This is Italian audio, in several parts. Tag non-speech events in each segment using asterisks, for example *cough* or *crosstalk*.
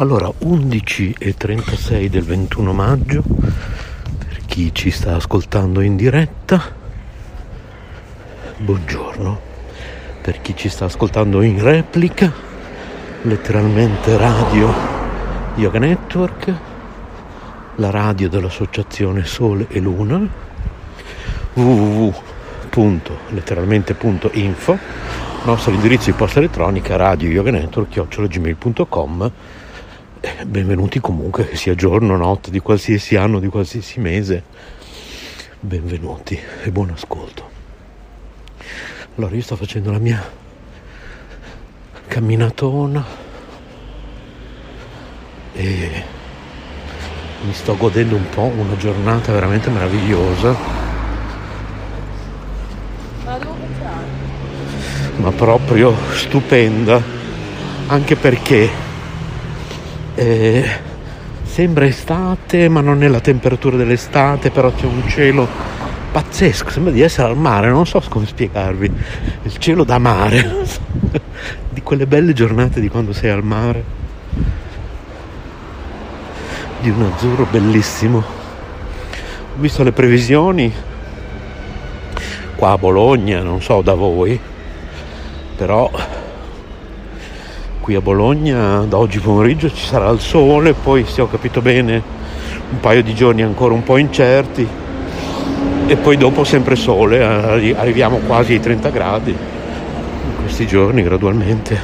Allora, 11 e 36 del 21 maggio, per chi ci sta ascoltando in diretta, buongiorno. Per chi ci sta ascoltando in replica, letteralmente radio Yoga Network, la radio dell'associazione Sole e Luna, www.letteralmente.info, nostro indirizzo di posta elettronica radio yoga network gmail.com benvenuti comunque, che sia giorno, notte, di qualsiasi anno, di qualsiasi mese. Benvenuti e buon ascolto. Allora io sto facendo la mia camminatona e mi sto godendo un po' una giornata veramente meravigliosa. Ma proprio stupenda, anche perché eh, sembra estate ma non è la temperatura dell'estate però c'è un cielo pazzesco sembra di essere al mare non so come spiegarvi. Il cielo da mare *laughs* di quelle belle giornate di quando sei al mare. Di un azzurro bellissimo. Ho visto le previsioni. Qua a Bologna non so da voi però qui a Bologna da oggi pomeriggio ci sarà il sole, poi se ho capito bene un paio di giorni ancora un po' incerti e poi dopo sempre sole, arriviamo quasi ai 30 gradi in questi giorni gradualmente.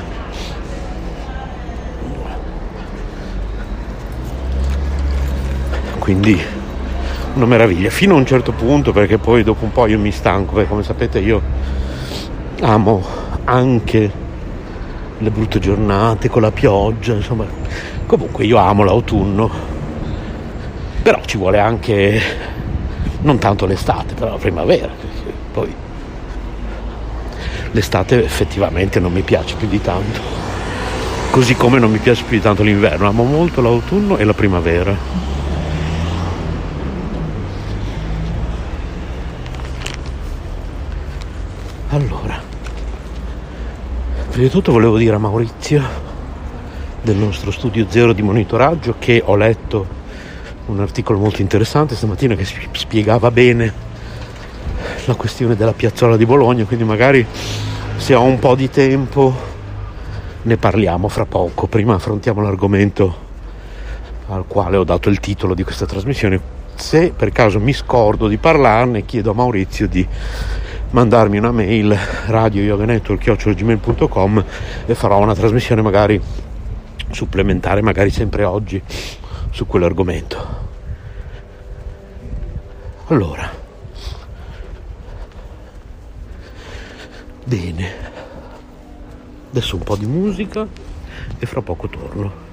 Quindi una meraviglia, fino a un certo punto perché poi dopo un po' io mi stanco, perché come sapete io amo anche le brutte giornate con la pioggia, insomma. Comunque io amo l'autunno, però ci vuole anche non tanto l'estate, però la primavera, poi l'estate effettivamente non mi piace più di tanto. Così come non mi piace più di tanto l'inverno, amo molto l'autunno e la primavera. Allora, Prima di tutto volevo dire a Maurizio del nostro studio zero di monitoraggio che ho letto un articolo molto interessante stamattina che spiegava bene la questione della piazzola di Bologna, quindi magari se ho un po' di tempo ne parliamo fra poco. Prima affrontiamo l'argomento al quale ho dato il titolo di questa trasmissione. Se per caso mi scordo di parlarne, chiedo a Maurizio di mandarmi una mail radio yoganetwork.gmail.com e farò una trasmissione magari supplementare, magari sempre oggi, su quell'argomento. Allora, bene, adesso un po' di musica e fra poco torno.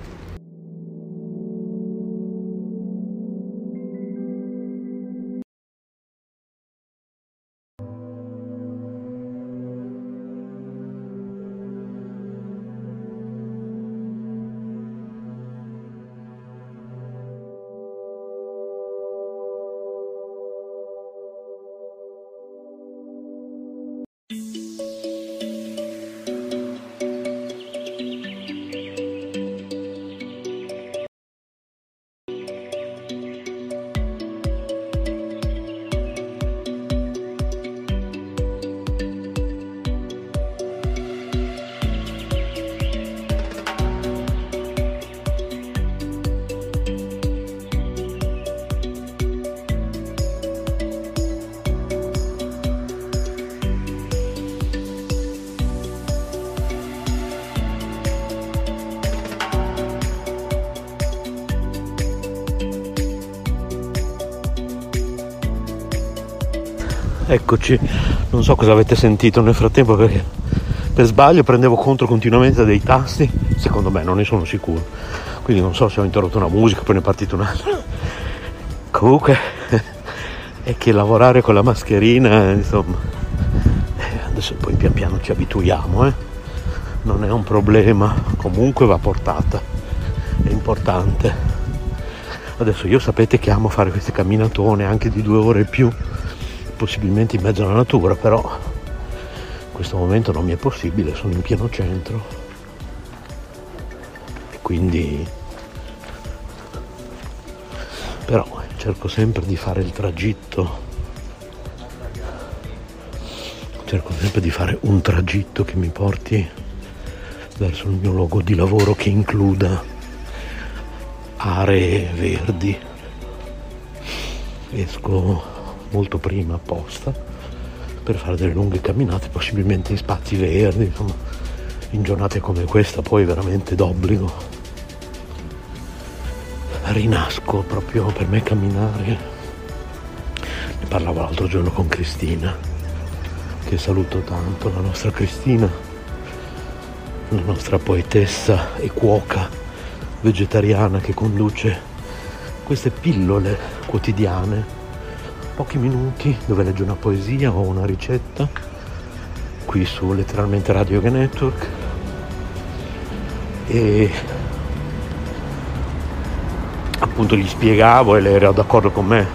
Eccoci. Non so cosa avete sentito nel frattempo perché per sbaglio prendevo conto continuamente dei tasti, secondo me non ne sono sicuro. Quindi non so se ho interrotto una musica, poi ne è partita un'altra. Comunque *laughs* è che lavorare con la mascherina, insomma, eh, adesso poi pian piano ci abituiamo, eh? non è un problema, comunque va portata, è importante. Adesso io sapete che amo fare queste camminatone anche di due ore e più, possibilmente in mezzo alla natura, però in questo momento non mi è possibile, sono in pieno centro e quindi però cerco sempre di fare il tragitto cerco sempre di fare un tragitto che mi porti verso il mio luogo di lavoro che includa aree verdi. Esco molto prima apposta per fare delle lunghe camminate, possibilmente in spazi verdi, insomma, in giornate come questa poi veramente d'obbligo. Rinasco proprio per me camminare. Ne parlavo l'altro giorno con Cristina, che saluto tanto, la nostra Cristina, la nostra poetessa e cuoca vegetariana che conduce queste pillole quotidiane, pochi minuti dove legge una poesia o una ricetta, qui su letteralmente Radio Yoga Network. E appunto gli spiegavo e lei era d'accordo con me.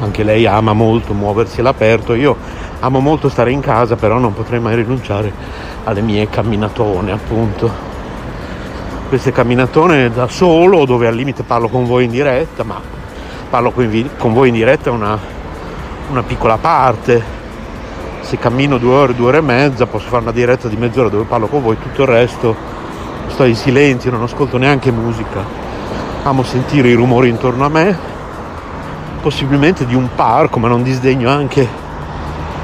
Anche lei ama molto muoversi all'aperto, io amo molto stare in casa, però non potrei mai rinunciare alle mie camminatone, appunto queste camminatone da solo dove al limite parlo con voi in diretta, ma parlo con voi in diretta una, una piccola parte. Se cammino due ore, due ore e mezza, posso fare una diretta di mezz'ora dove parlo con voi, tutto il resto sto in silenzio, non ascolto neanche musica. Amo sentire i rumori intorno a me, possibilmente di un parco, ma non disdegno anche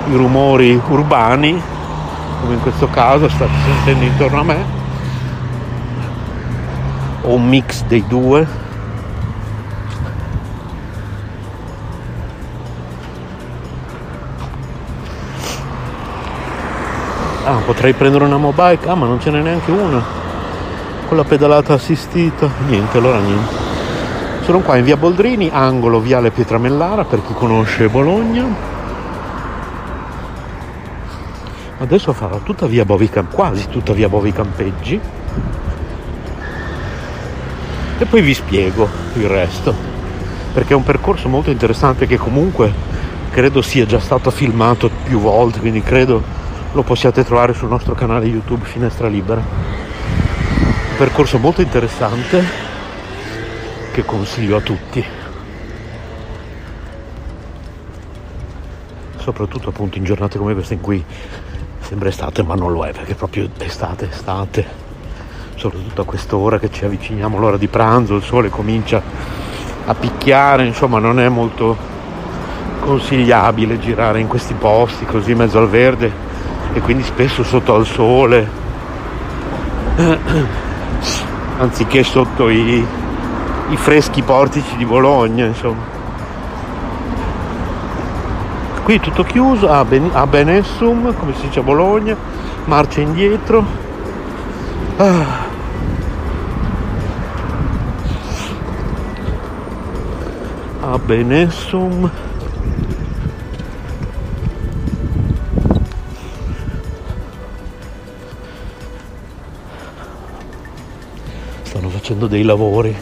i rumori urbani, come in questo caso state sentendo intorno a me o un mix dei due potrei prendere una mobike ah ma non ce n'è neanche una. Con la pedalata assistita. Niente allora niente. Sono qua in via Boldrini angolo viale Pietramellara per chi conosce Bologna. Adesso farò tutta via Bovi quasi tutta via Bovi Campeggi e poi vi spiego il resto perché è un percorso molto interessante che comunque credo sia già stato filmato più volte quindi credo lo possiate trovare sul nostro canale youtube Finestra Libera. Un percorso molto interessante che consiglio a tutti. Soprattutto appunto in giornate come queste in cui sembra estate ma non lo è perché proprio estate estate. Soprattutto a quest'ora che ci avviciniamo all'ora di pranzo, il sole comincia a picchiare, insomma non è molto consigliabile girare in questi posti così in mezzo al verde e quindi spesso sotto al sole. *clears throat* Anziché sotto i, i freschi portici di Bologna insomma. Qui tutto chiuso a, ben, a Benessum come si dice a Bologna marcia indietro. Ah. a Benessum facendo dei lavori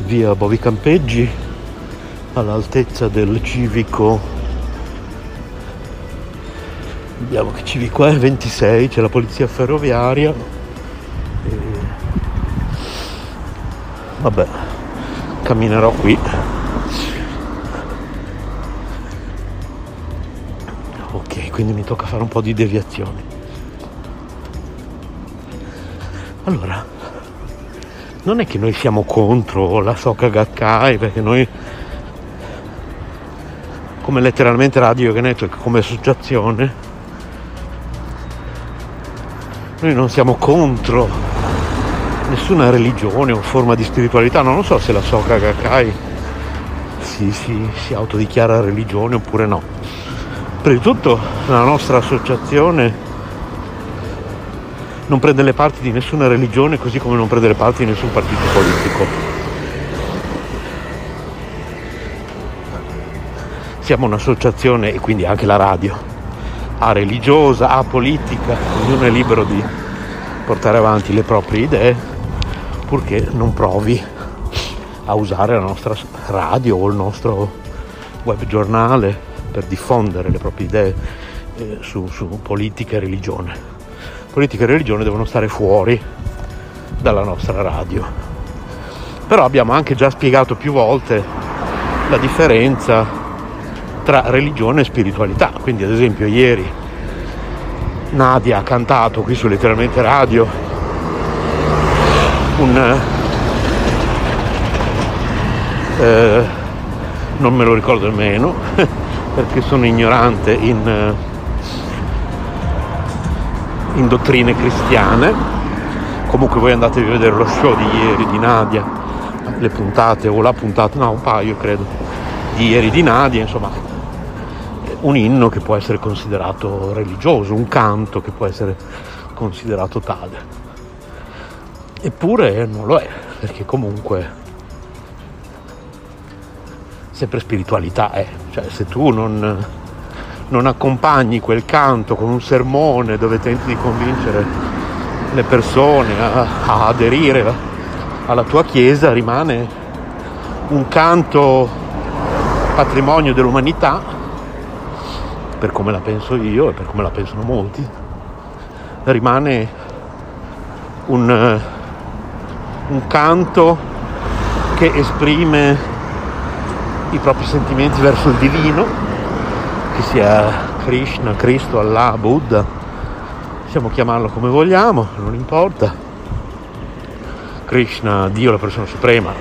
via Bovi Campeggi all'altezza del civico. Vediamo che civico è 26 c'è la polizia ferroviaria. E... vabbè camminerò qui. Quindi mi tocca fare un po' di deviazioni. Allora, non è che noi siamo contro la Soka Gakkai, perché noi, come letteralmente Radio Network, come associazione, noi non siamo contro nessuna religione o forma di spiritualità. Non so se la Soka Gakkai si, si, si autodichiara religione oppure no. Prima di tutto la nostra associazione non prende le parti di nessuna religione così come non prende le parti di nessun partito politico. Siamo un'associazione e quindi anche la radio, a religiosa, a politica, ognuno è libero di portare avanti le proprie idee purché non provi a usare la nostra radio o il nostro web giornale per diffondere le proprie idee eh, su, su politica e religione politica e religione devono stare fuori dalla nostra radio. Però abbiamo anche già spiegato più volte la differenza tra religione e spiritualità. Quindi ad esempio ieri Nadia ha cantato qui su letteralmente radio un eh, non me lo ricordo nemmeno *laughs* perché sono ignorante in in dottrine cristiane. Comunque voi andatevi a vedere lo show di ieri di Nadia, le puntate o la puntata, no un paio credo, di ieri di Nadia, insomma un inno che può essere considerato religioso, un canto che può essere considerato tale. Eppure non lo è, perché comunque sempre spiritualità è, cioè se tu non non accompagni quel canto con un sermone dove tenti di convincere le persone a, a aderire alla tua chiesa, rimane un canto patrimonio dell'umanità, per come la penso io e per come la pensano molti, rimane un, un canto che esprime i propri sentimenti verso il divino che sia Krishna, Cristo, Allah, Buddha, possiamo chiamarlo come vogliamo, non importa. Krishna, Dio, la persona suprema,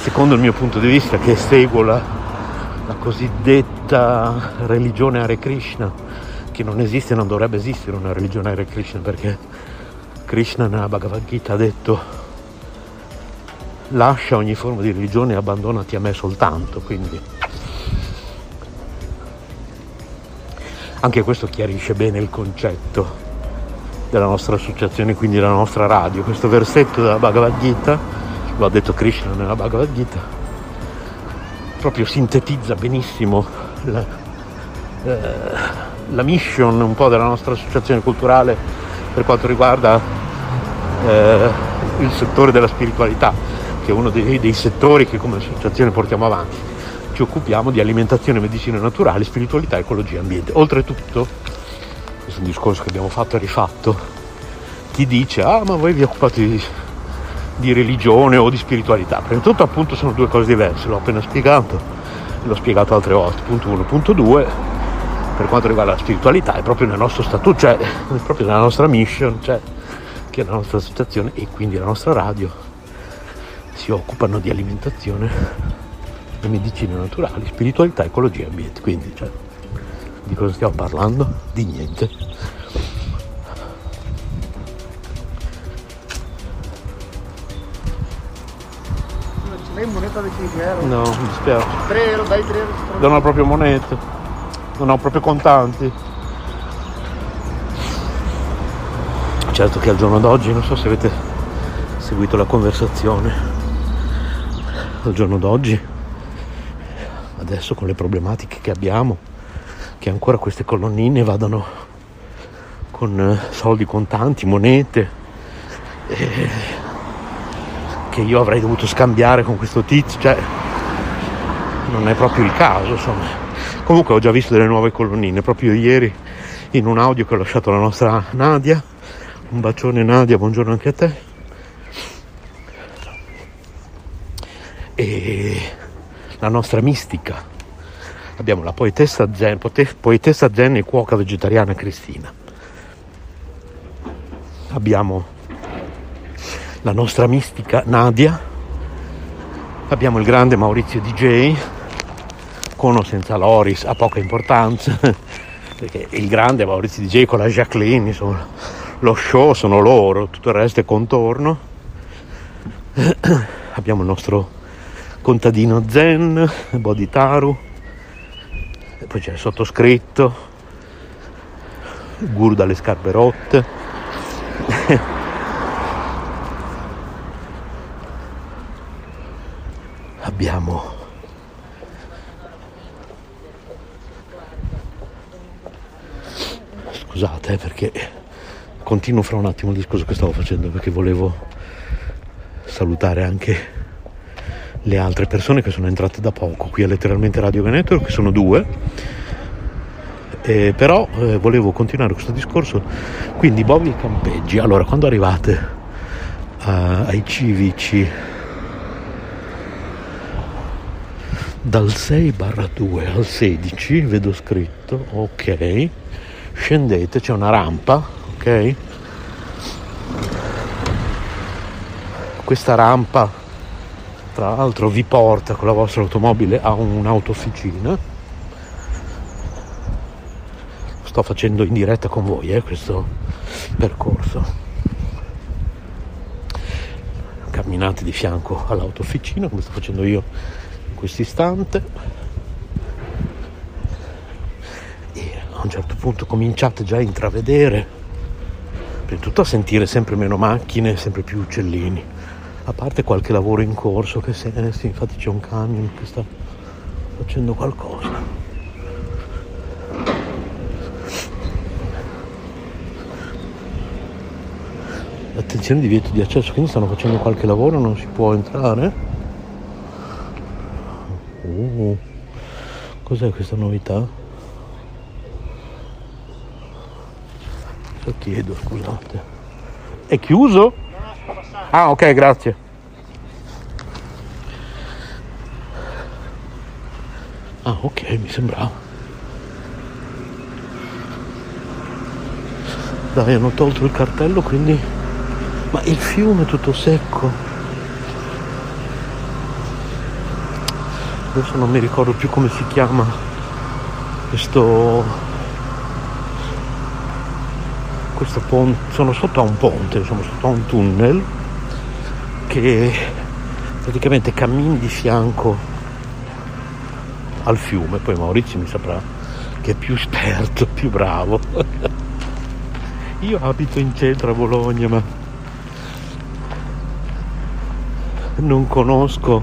secondo il mio punto di vista, che seguo la, la cosiddetta religione Hare Krishna, che non esiste, non dovrebbe esistere una religione Hare Krishna, perché Krishna nella Bhagavad Gita ha detto lascia ogni forma di religione e abbandonati a me soltanto, quindi Anche questo chiarisce bene il concetto della nostra associazione, quindi della nostra radio. Questo versetto della Bhagavad Gita, lo ha detto Krishna nella Bhagavad Gita, proprio sintetizza benissimo la, eh, la mission un po' della nostra associazione culturale per quanto riguarda eh, il settore della spiritualità, che è uno dei, dei settori che come associazione portiamo avanti ci occupiamo di alimentazione, medicina naturale, spiritualità, ecologia e ambiente. Oltretutto, questo è un discorso che abbiamo fatto e rifatto, chi dice, ah ma voi vi occupate di, di religione o di spiritualità. Prima di tutto appunto sono due cose diverse, l'ho appena spiegato, l'ho spiegato altre volte, punto uno. Punto due, per quanto riguarda la spiritualità, è proprio nel nostro statuto, cioè è proprio nella nostra mission, cioè che la nostra associazione e quindi la nostra radio si occupano di alimentazione medicine naturali, spiritualità, ecologia e ambiente. Quindi cioè, di cosa stiamo parlando? Di niente. Lei moneta di 5 euro? No, mi dispiace. 3 euro, dai 3 euro. Non ho proprio monete, non ho proprio contanti. Certo che al giorno d'oggi, non so se avete seguito la conversazione, al giorno d'oggi adesso con le problematiche che abbiamo, che ancora queste colonnine vadano con eh, soldi contanti, monete, eh, che io avrei dovuto scambiare con questo tizio, cioè non è proprio il caso, insomma. Comunque ho già visto delle nuove colonnine, proprio ieri in un audio che ho lasciato alla nostra Nadia. Un bacione Nadia, buongiorno anche a te. E la nostra mistica. Abbiamo la poetessa zen, poetessa zen e cuoca vegetariana Cristina. Abbiamo la nostra mistica Nadia. Abbiamo il grande Maurizio DJ, con o senza Loris, ha poca importanza, *laughs* perché il grande Maurizio DJ con la Jacqueline, insomma, lo show sono loro, tutto il resto è contorno. *clears throat* Abbiamo il nostro contadino zen, Bodhitaru, e poi c'è il sottoscritto, guru dalle scarpe rotte. *laughs* Abbiamo scusate eh, perché continuo fra un attimo il discorso che stavo facendo perché volevo salutare anche le altre persone che sono entrate da poco qui a letteralmente Radio Network, che sono due. Eh, però eh, volevo continuare questo discorso. Quindi Bobby campeggi. Allora, quando arrivate uh, ai civici dal 6 barra 2 al 16, vedo scritto, ok, scendete, c'è una rampa, ok? Questa rampa tra l'altro vi porta con la vostra automobile a un'autofficina sto facendo in diretta con voi eh, questo percorso. Camminate di fianco all'autofficina come sto facendo io in questo istante. E a un certo punto cominciate già a intravedere prima di tutto a sentire sempre meno macchine sempre più uccellini a parte qualche lavoro in corso che se, eh, sì, infatti c'è un camion che sta facendo qualcosa attenzione divieto di accesso quindi stanno facendo qualche lavoro non si può entrare uh, cos'è questa novità? cosa chiedo scusate è chiuso? Ah, ok, grazie. Ah, ok, mi sembrava. Dai, hanno tolto il cartello, quindi... Ma il fiume è tutto secco. Adesso non mi ricordo più come si chiama questo... Questo ponte... Sono sotto a un ponte, sono sotto a un tunnel che praticamente cammini di fianco al fiume, poi Maurizio mi saprà che è più esperto, più bravo. *laughs* Io abito in centro a Bologna, ma non conosco.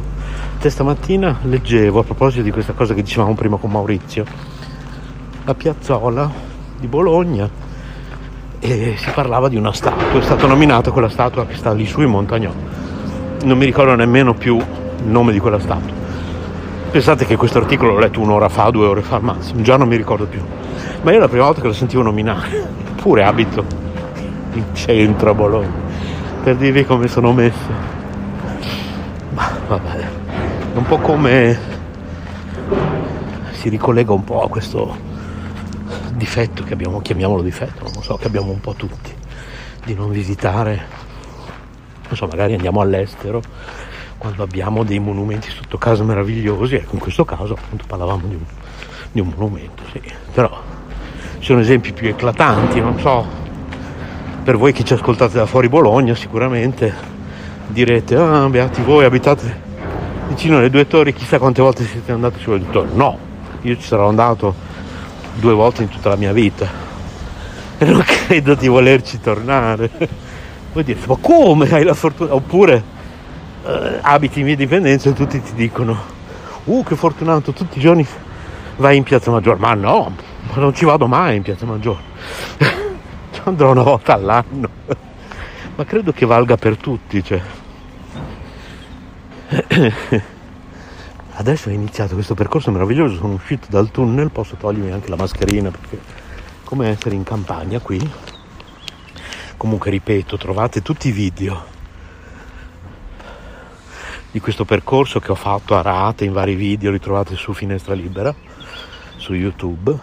Cioè, stamattina leggevo a proposito di questa cosa che dicevamo prima con Maurizio, la piazzola di Bologna e si parlava di una statua, è stata nominata quella statua che sta lì su in Montagnolo non mi ricordo nemmeno più il nome di quella statua. Pensate che questo articolo l'ho letto un'ora fa, due ore fa al massimo, già non mi ricordo più. Ma io la prima volta che lo sentivo nominare, pure abito in centro a Bologna, per dirvi come sono messo. Ma vabbè, è un po' come si ricollega un po' a questo difetto che abbiamo, chiamiamolo difetto, non lo so, che abbiamo un po' tutti, di non visitare non so, magari andiamo all'estero quando abbiamo dei monumenti sotto casa meravigliosi, ecco in questo caso appunto parlavamo di un, di un monumento, sì. però ci sono esempi più eclatanti, non so, per voi che ci ascoltate da fuori Bologna sicuramente direte, ah beati voi abitate vicino alle due torri, chissà quante volte siete andati sulle due torri, no, io ci sarò andato due volte in tutta la mia vita. *laughs* E non credo di volerci tornare Vuoi dire, ma come hai la fortuna? Oppure eh, abiti in via dipendenza e tutti ti dicono, uh che fortunato, tutti i giorni vai in Piazza Maggiore. Ma no, ma non ci vado mai in Piazza Maggiore. *laughs* ci andrò una volta all'anno. *laughs* ma credo che valga per tutti, cioè. Adesso è iniziato questo percorso meraviglioso, sono uscito dal tunnel, posso togliermi anche la mascherina perché come essere in campagna qui Comunque ripeto, trovate tutti i video di questo percorso che ho fatto a rate in vari video, li trovate su Finestra Libera, su YouTube.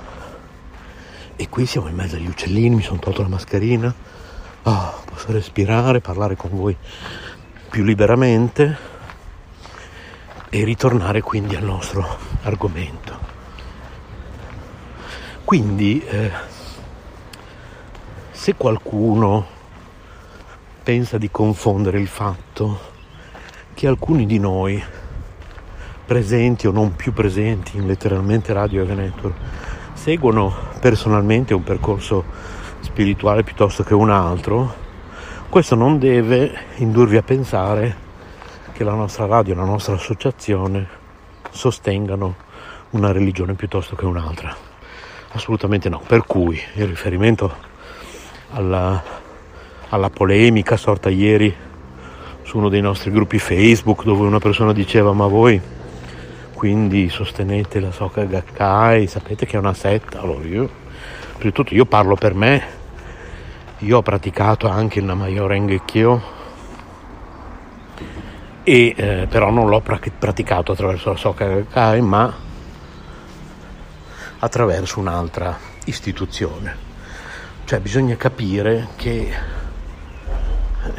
E qui siamo in mezzo agli uccellini, mi sono tolto la mascherina, oh, posso respirare, parlare con voi più liberamente e ritornare quindi al nostro argomento. Quindi eh, se qualcuno pensa di confondere il fatto che alcuni di noi presenti o non più presenti in letteralmente Radio Network seguono personalmente un percorso spirituale piuttosto che un altro, questo non deve indurvi a pensare che la nostra radio la nostra associazione sostengano una religione piuttosto che un'altra. Assolutamente no. Per cui il riferimento alla, alla polemica sorta ieri su uno dei nostri gruppi Facebook dove una persona diceva ma voi quindi sostenete la Soka Gakkai, sapete che è una setta, allora io, prima di tutto io parlo per me, io ho praticato anche il Namayo Rengekyo e eh, però non l'ho praticato attraverso la Soka Gakkai ma attraverso un'altra istituzione. Cioè bisogna capire che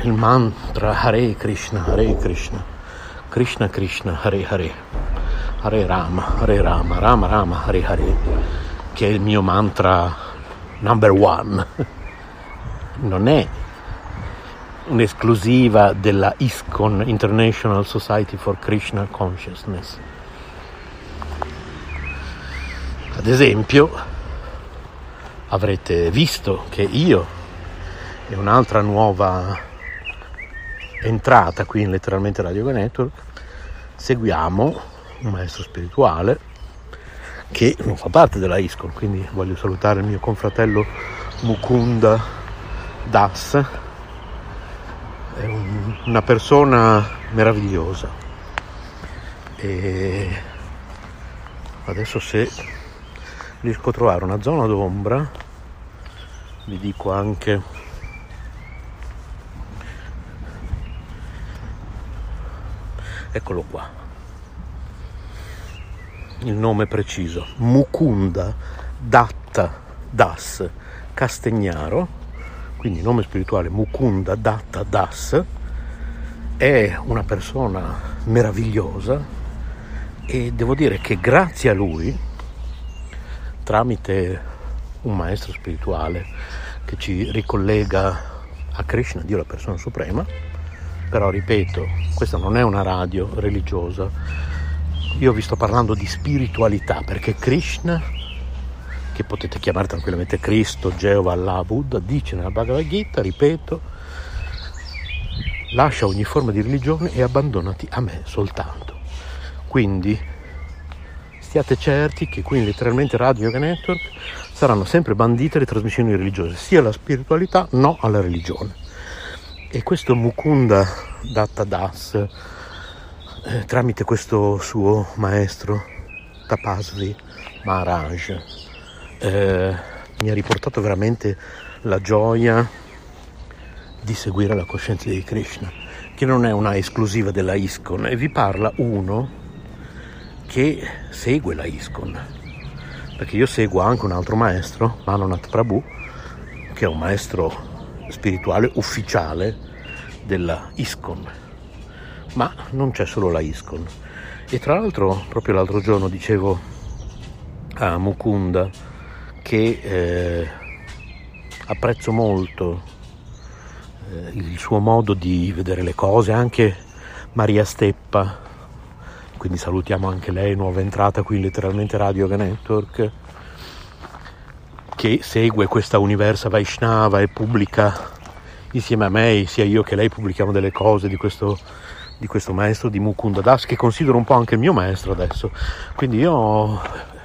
il mantra Hare Krishna, Hare Krishna, Krishna Krishna, Hare Hare, Hare Rama, Hare Rama, Rama Rama, Hare Hare, che è il mio mantra number one, non è un'esclusiva della ISKCON, International Society for Krishna Consciousness. Ad esempio, avrete visto che io e un'altra nuova entrata qui in letteralmente Radio Network seguiamo un maestro spirituale che non fa parte della ISCON, quindi voglio salutare il mio confratello Mukunda Das, è un, una persona meravigliosa. E adesso se riesco a trovare una zona d'ombra. Vi dico anche. Eccolo qua. Il nome preciso. Mukunda Datta Das Castegnaro. Quindi nome spirituale Mukunda Datta Das. È una persona meravigliosa e devo dire che grazie a lui tramite un maestro spirituale che ci ricollega a Krishna, Dio la persona suprema, però ripeto, questa non è una radio religiosa, io vi sto parlando di spiritualità perché Krishna, che potete chiamare tranquillamente Cristo, Geova, Allah, Buddha, dice nella Bhagavad Gita, ripeto, lascia ogni forma di religione e abbandonati a me soltanto. Quindi stiate certi che qui letteralmente Radio Yoga Network saranno sempre bandite le trasmissioni religiose, sia la spiritualità, no alla religione. E questo Mukunda Datta Das, eh, tramite questo suo maestro Tapasvi Maharaj, eh, mi ha riportato veramente la gioia di seguire la coscienza di Krishna, che non è una esclusiva della ISKCON, e vi parla uno che segue la ISKCON, perché io seguo anche un altro maestro, Manonat Prabhu, che è un maestro spirituale ufficiale della ISKCON, ma non c'è solo la ISKCON. E tra l'altro, proprio l'altro giorno dicevo a Mukunda che eh, apprezzo molto eh, il suo modo di vedere le cose, anche Maria Steppa, quindi salutiamo anche lei, nuova entrata qui letteralmente Radio Yoga Network, che segue questa Universa Vaishnava e pubblica insieme a me, sia io che lei pubblichiamo delle cose di questo, di questo maestro di Mukunda Das, che considero un po' anche il mio maestro adesso. Quindi io,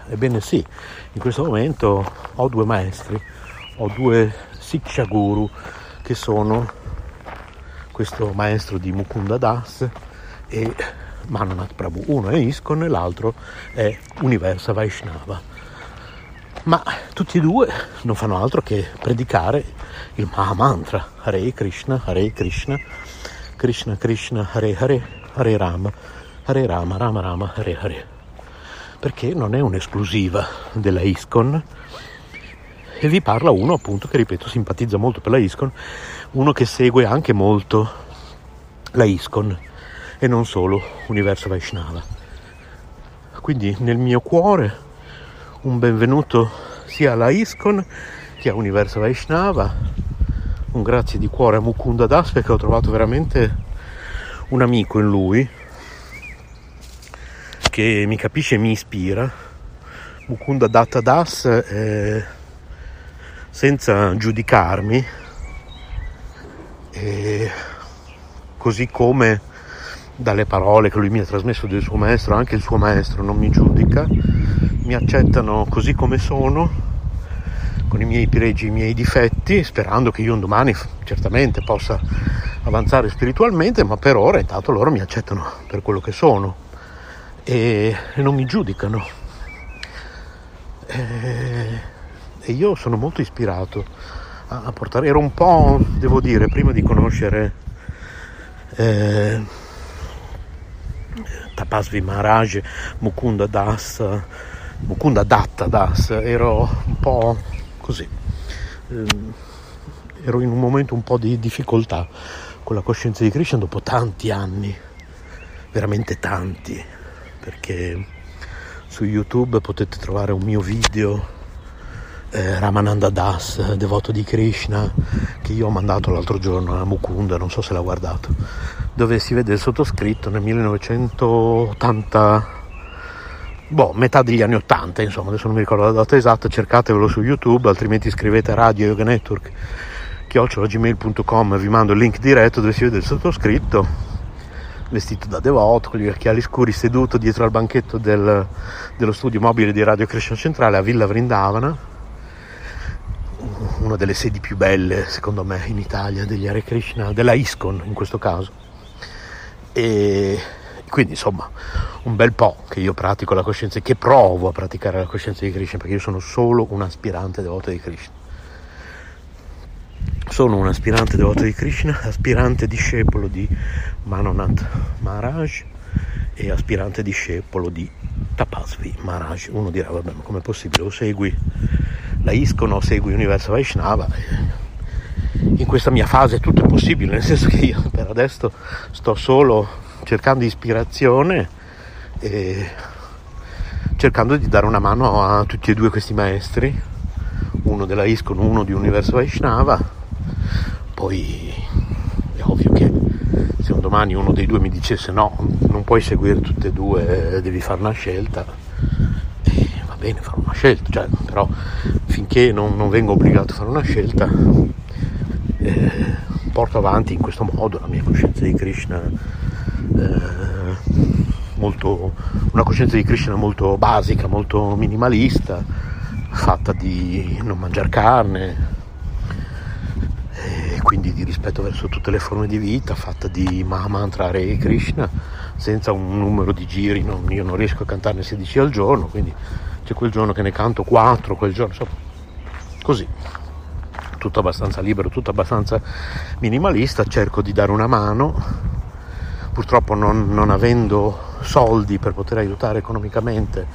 ebbene sì, in questo momento ho due maestri, ho due Siksha Guru che sono questo maestro di Mukunda Das e Mananat Prabhu. Uno è Iskon e l'altro è Universa Vaishnava. Ma tutti e due non fanno altro che predicare il Mahamantra Hare Krishna, Hare Krishna, Krishna Krishna, Hare Hare, Hare Rama, Hare Rama, Rama Rama, Hare Hare. Perché non è un'esclusiva della ISKCON e vi parla uno appunto che ripeto simpatizza molto per la ISKCON, uno che segue anche molto la ISKCON e non solo Universo Vaishnava. Quindi nel mio cuore un benvenuto sia alla ISKCON che a Universo Vaishnava, un grazie di cuore a Mukunda Das perché ho trovato veramente un amico in lui che mi capisce e mi ispira. Mukunda Datta Das, eh, senza giudicarmi, eh, così come dalle parole che lui mi ha trasmesso del suo maestro, anche il suo maestro non mi giudica, mi accettano così come sono, con i miei pregi i miei difetti, sperando che io un domani certamente possa avanzare spiritualmente, ma per ora intanto loro mi accettano per quello che sono e, e non mi giudicano. E, e, io sono molto ispirato a, a, portare, ero un po', devo dire, prima di conoscere eh, Tapasvi Maharaj, Mukunda Das, Mukunda Datta Das, ero un po' così. Eh, ero in un momento un po' di difficoltà con la coscienza di Krishna dopo tanti anni, veramente tanti, perché su YouTube potete trovare un mio video eh, Ramananda Das, devoto di Krishna, che io ho mandato l'altro giorno a Mukunda, non so se l'ha guardato, dove si vede il sottoscritto nel 1980, boh, metà degli anni 80, insomma, adesso non mi ricordo la data esatta, cercatevelo su YouTube, altrimenti scrivete Radio Yoga Network chiocciolagmail.com vi mando il link diretto dove si vede il sottoscritto vestito da devoto con gli occhiali scuri seduto dietro al banchetto del, dello studio mobile di Radio Krishna Centrale a Villa Vrindavana una delle sedi più belle secondo me in Italia degli Hare Krishna della ISKCON in questo caso e quindi insomma un bel po' che io pratico la coscienza e che provo a praticare la coscienza di Krishna perché io sono solo un aspirante devoto di Krishna sono un aspirante devoto di Krishna, aspirante discepolo di Manonath Maharaj e aspirante discepolo di Tapasvi Maharaj. Uno dirà, vabbè, ma com'è possibile? O segui la ISKCON o segui Universo Vaishnava? In questa mia fase tutto è possibile, nel senso che io per adesso sto solo cercando ispirazione e cercando di dare una mano a tutti e due questi maestri, uno della ISKCON, uno di Universo Vaishnava. Poi è ovvio che se un domani uno dei due mi dicesse no, non puoi seguire tutte e due, devi fare una scelta, eh, va bene, farò una scelta, cioè, però finché non, non, vengo obbligato a fare una scelta, eh, porto avanti in questo modo la mia coscienza di Krishna. Eh, molto, una coscienza di Krishna molto basica, molto minimalista, fatta di non mangiare carne, quindi di rispetto verso tutte le forme di vita, fatta di Mahamantra Hare Krishna, senza un numero di giri, non, io non riesco a cantarne 16 al giorno, quindi c'è quel giorno che ne canto 4, quel giorno, insomma, così, tutto abbastanza libero, tutto abbastanza minimalista, cerco di dare una mano, purtroppo non, non avendo soldi per poter aiutare economicamente,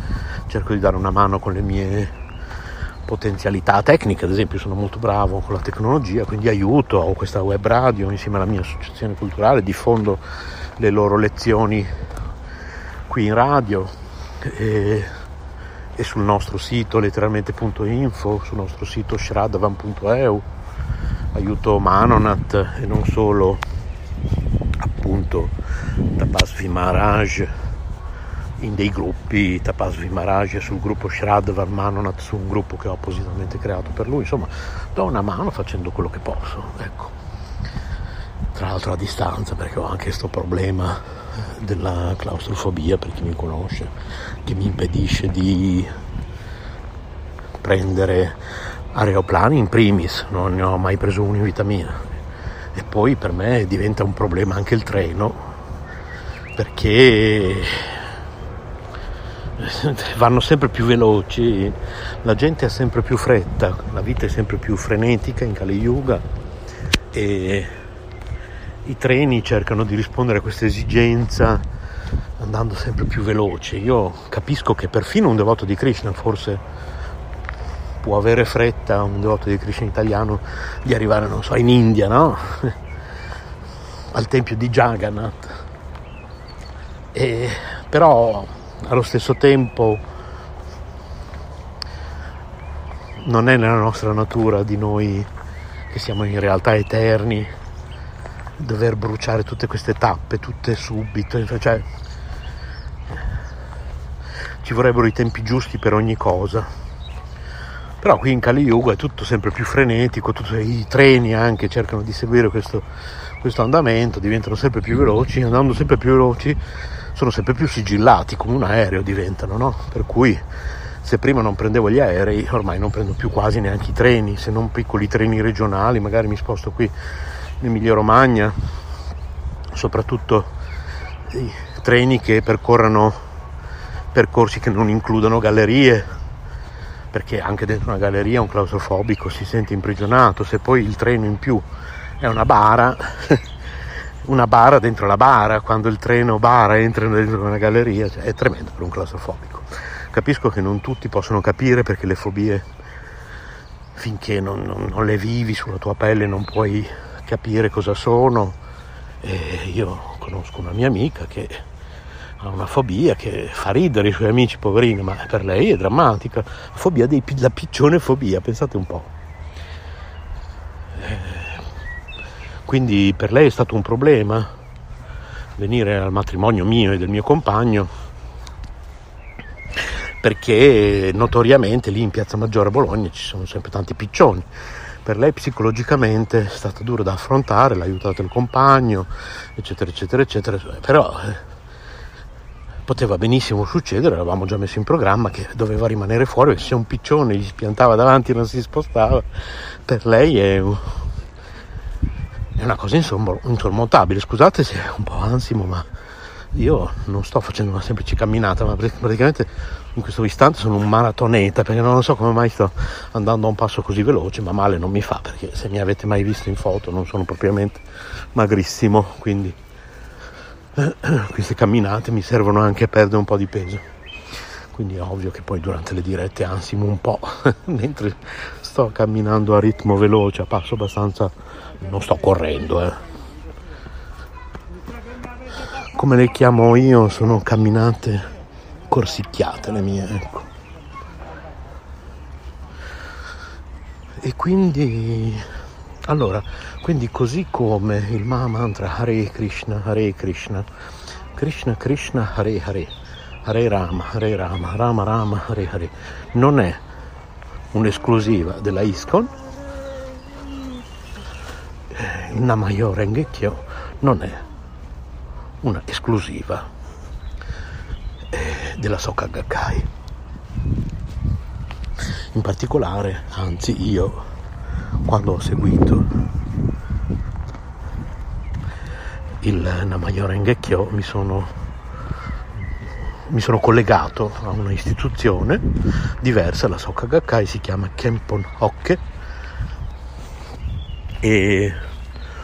cerco di dare una mano con le mie potenzialità tecniche, ad esempio sono molto bravo con la tecnologia, quindi aiuto, ho questa web radio insieme alla mia associazione culturale, diffondo le loro lezioni qui in radio. E, e sul nostro sito letteralmente.info, sul nostro sito shradavan.eu, aiuto Manonat e non solo appunto Tapasvi Maharaj in dei gruppi Tapasvi Maharaj sul gruppo Shradvar Manonath su un gruppo che ho appositamente creato per lui. Insomma do una mano facendo quello che posso ecco. Tra l'altro a distanza perché ho anche questo problema della claustrofobia per chi mi conosce che mi impedisce di prendere aeroplani in primis. Non ne ho mai preso uno in vita mia. E poi per me diventa un problema anche il treno perché *laughs* vanno sempre più veloci, la gente ha sempre più fretta, la vita è sempre più frenetica in Kali Yuga e i treni cercano di rispondere a questa esigenza andando sempre più veloci. Io capisco che perfino un devoto di Krishna forse può avere fretta, un devoto di Krishna italiano, di arrivare, non so, in India, no? *laughs* Al tempio di Jagannath. E, però allo stesso tempo non è nella nostra natura di noi che siamo in realtà eterni dover bruciare tutte queste tappe tutte subito cioè ci vorrebbero i tempi giusti per ogni cosa. Però qui in Kali Yuga è tutto sempre più frenetico, tutti i treni anche cercano di seguire questo, questo andamento, diventano sempre più veloci, andando sempre più veloci sono sempre più sigillati, come un aereo diventano, no? Per cui se prima non prendevo gli aerei, ormai non prendo più quasi neanche i treni, se non piccoli treni regionali, magari mi sposto qui in Emilia Romagna, soprattutto i treni che percorrano percorsi che non includono gallerie, perché anche dentro una galleria un claustrofobico si sente imprigionato, se poi il treno in più è una bara, *laughs* una bara dentro la bara, quando il treno bara entra dentro una galleria, cioè è tremendo per un claustrofobico. Capisco che non tutti possono capire perché le fobie, finché non, non, non le vivi sulla tua pelle, non puoi capire cosa sono. E io conosco una mia amica che ha una fobia che fa ridere i suoi amici poverini, ma per lei è drammatica. La fobia dei, la piccione fobia, pensate un po'. Quindi per lei è stato un problema venire al matrimonio mio e del mio compagno perché notoriamente lì in Piazza Maggiore a Bologna ci sono sempre tanti piccioni. Per lei psicologicamente è stato duro da affrontare, l'ha aiutato il compagno, eccetera, eccetera, eccetera. Però eh, poteva benissimo succedere, l'avevamo già messo in programma che doveva rimanere fuori, se un piccione gli spiantava davanti e non si spostava, per lei è, è una cosa insormontabile. Scusate se è un po' ansimo, ma io non sto facendo una semplice camminata, ma praticamente in questo istante sono un maratoneta perché non so come mai sto andando a un passo così veloce, ma male non mi fa perché se mi avete mai visto in foto non sono propriamente magrissimo, quindi *clears throat* queste camminate mi servono anche a perdere un po' di peso. Quindi è ovvio che poi durante le dirette ansimo un po', *laughs* mentre sto camminando a ritmo veloce, a passo abbastanza... non sto correndo, eh. Come le chiamo io, sono camminate corsicchiate le mie, ecco. E quindi, allora, quindi così come il Mahamantra Hare Krishna, Hare Krishna, Krishna Krishna, Hare Hare, Hare Rama, Hare Rama, Rama Rama, Hare Hare, non è un'esclusiva della ISKCON, il Namayo Rengekyo non è una esclusiva della Soka Gakkai. In particolare, anzi io, quando ho seguito il Namayo Rengekyo mi sono, mi sono collegato a una istituzione diversa, la Soka Gakkai si chiama Kempon Hokke e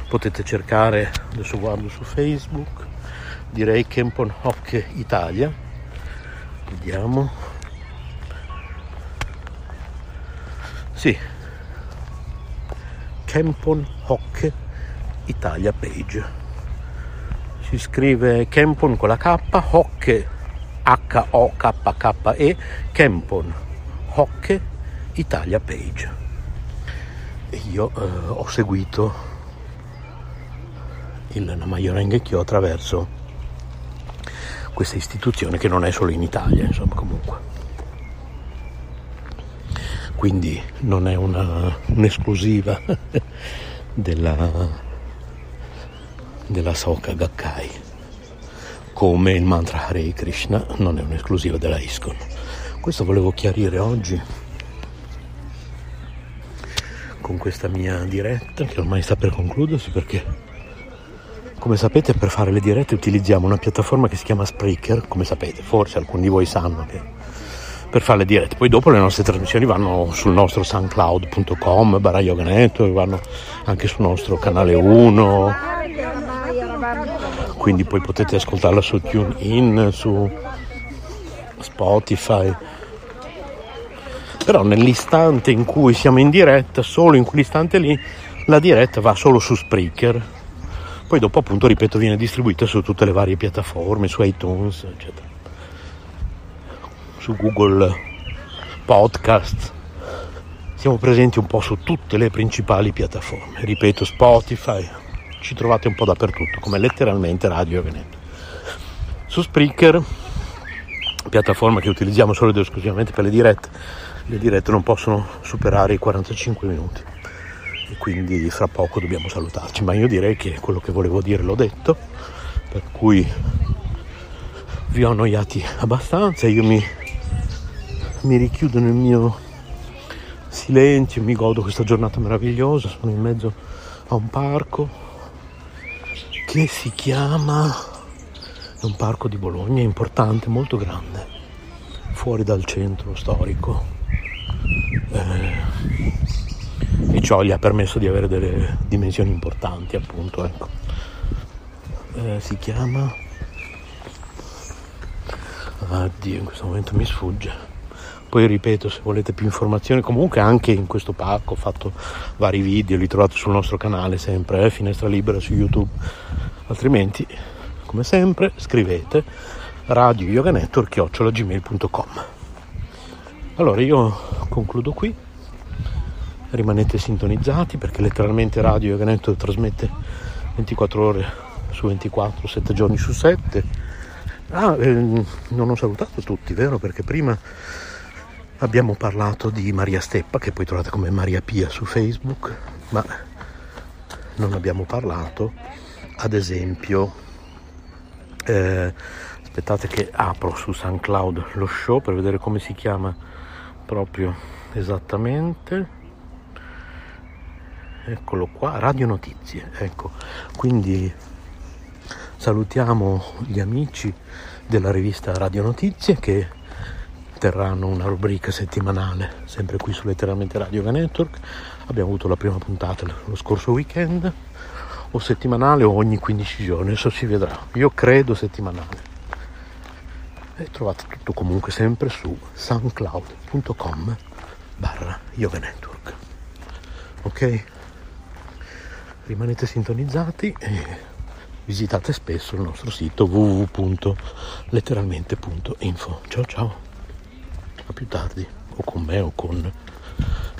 potete cercare, adesso guardo su Facebook, direi Kempon Hokke Italia vediamo. Sì. Kempon Hock Italia Page. Si scrive Kempon con la K Hock H-O-K-K-E Kempon Hock Italia Page. E io eh, ho seguito il Namayorengekyo attraverso questa istituzione che non è solo in Italia, insomma comunque. Quindi non è una, un'esclusiva *laughs* della, della Soka Gakkai, come il mantra Hare Krishna non è un'esclusiva della ISKCON. Questo volevo chiarire oggi con questa mia diretta che ormai sta per concludersi perché come sapete per fare le dirette utilizziamo una piattaforma che si chiama Spreaker, come sapete, forse alcuni di voi sanno che per fare le dirette. Poi dopo le nostre trasmissioni vanno sul nostro soundcloud.com, barra vanno anche sul nostro canale 1. Quindi poi potete ascoltarla su TuneIn, su Spotify. Però nell'istante in cui siamo in diretta, solo in quell'istante lì, la diretta va solo su Spreaker poi dopo appunto, ripeto, viene distribuita su tutte le varie piattaforme, su iTunes, eccetera. Su Google Podcast. Siamo presenti un po' su tutte le principali piattaforme. Ripeto, Spotify, ci trovate un po' dappertutto, come letteralmente Radio Veneto. Su Spreaker piattaforma che utilizziamo solo ed esclusivamente per le dirette, le dirette non possono superare i 45 minuti e quindi fra poco dobbiamo salutarci, ma io direi che quello che volevo dire l'ho detto, per cui vi ho annoiati abbastanza, io mi, mi richiudo nel mio silenzio, mi godo questa giornata meravigliosa, sono in mezzo a un parco che si chiama, è un parco di Bologna importante, molto grande, fuori dal centro storico. Eh, ciò gli ha permesso di avere delle dimensioni importanti appunto ecco. eh, si chiama? Addio in questo momento mi sfugge. Poi ripeto se volete più informazioni comunque anche in questo parco ho fatto vari video li trovate sul nostro canale sempre eh, finestra libera su youtube. Altrimenti come sempre scrivete radio yoga network chiocciolagmail.com allora io concludo qui rimanete sintonizzati perché letteralmente Radio Yoga Network trasmette 24 ore su 24, 7 giorni su 7. Ah, eh, non ho salutato tutti, vero? Perché prima abbiamo parlato di Maria Steppa, che poi trovate come Maria Pia su Facebook, ma non abbiamo parlato, ad esempio, eh, aspettate che apro su SoundCloud lo show per vedere come si chiama proprio esattamente eccolo qua, Radio Notizie, ecco, quindi salutiamo gli amici della rivista Radio Notizie che terranno una rubrica settimanale sempre qui su letteralmente Radio Network. Abbiamo avuto la prima puntata lo scorso weekend, o settimanale o ogni 15 giorni, adesso si vedrà. Io credo settimanale. E trovate tutto comunque sempre su soundcloud.com barra. Ok? Rimanete sintonizzati e visitate spesso il nostro sito www.letteralmente.info. Ciao ciao, a più tardi, o con me o con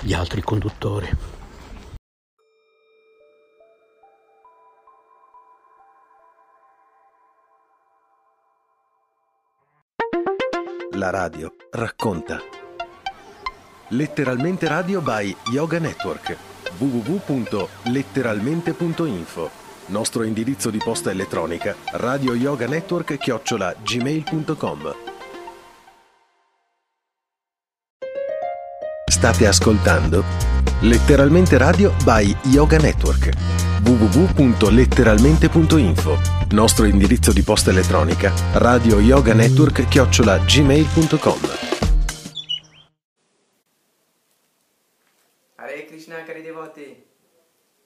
gli altri conduttori. La radio racconta. Letteralmente radio by Yoga Network www.letteralmente.info Nostro indirizzo di posta elettronica radio yoga network chiocciola gmail.com State ascoltando Letteralmente Radio by Yoga Network www.letteralmente.info Nostro indirizzo di posta elettronica radio yoga network chiocciola gmail.com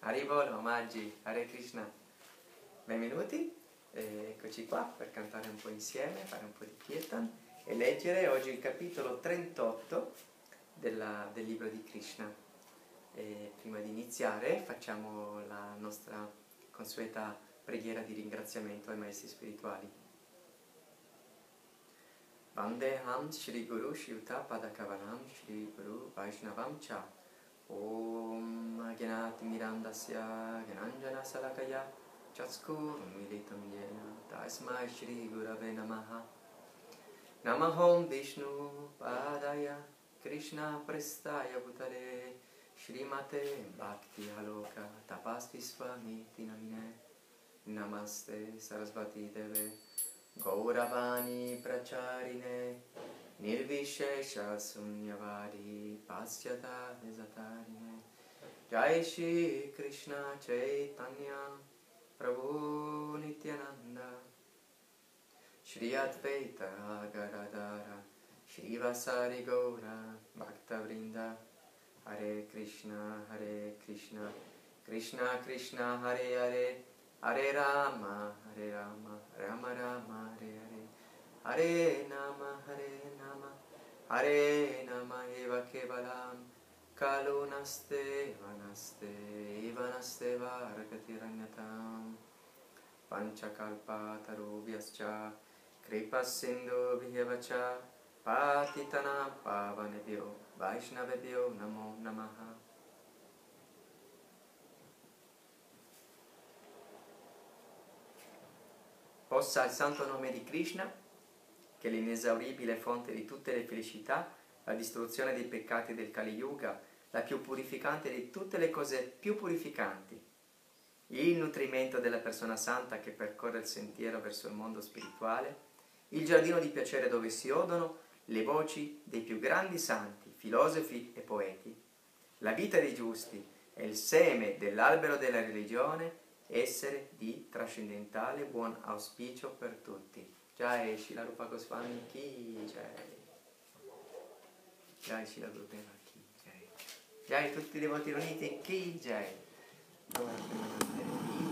Haribol, omaggi, Hare Krishna. Benvenuti, eh, eccoci qua per cantare un po' insieme, fare un po' di kirtan e leggere oggi il capitolo 38 della, del libro di Krishna. E prima di iniziare facciamo la nostra consueta preghiera di ringraziamento ai maestri spirituali. Vandeham Shri Guru Shivta Padakavanam Shri Guru Vaishnavam Cha Om Agyanati Mirandasya Gyananjana Salakaya Chatskurum Militam Yena Tasmai Shri Gurave Namaha. Namahom Vishnu Padaya Krishna Prestaya Bhutale Shrimate Bhakti Haloka Tapasti Swami Tinamine. Namaste Sarasvati Deve Gauravani Pracharine Krishna Chaitanya Prabhu Nityananda Shri Advaita Garadara Shri Vasari Gaura Bhakta Vrinda Hare Krishna Hare Krishna Krishna Krishna Hare Hare Hare Rama Hare Rama Rama Rama Hare Hare Hare Nama Hare Nama Hare Nama Eva Kevalam Kalunaste Vanaste Ivanaste Vargatiranyatam Panchakalpatarubhyascha Kripasindu Bhyavacha Patitana Pavanebhyo Vaishnavebhyo Namo Namaha. Possa il santo nome di Krishna che è l'inesauribile fonte di tutte le felicità, la distruzione dei peccati del Kali Yuga, la più purificante di tutte le cose più purificanti, il nutrimento della persona santa che percorre il sentiero verso il mondo spirituale, il giardino di piacere dove si odono le voci dei più grandi santi, filosofi e poeti, la vita dei giusti è il seme dell'albero della religione, essere di trascendentale buon auspicio per tutti. Jai Shila Rupa Goswami Ki Jai. Jai Shila Gurudeva Ki Jai. Jai tutti i devoti riuniti Ki Jai. Dove Jai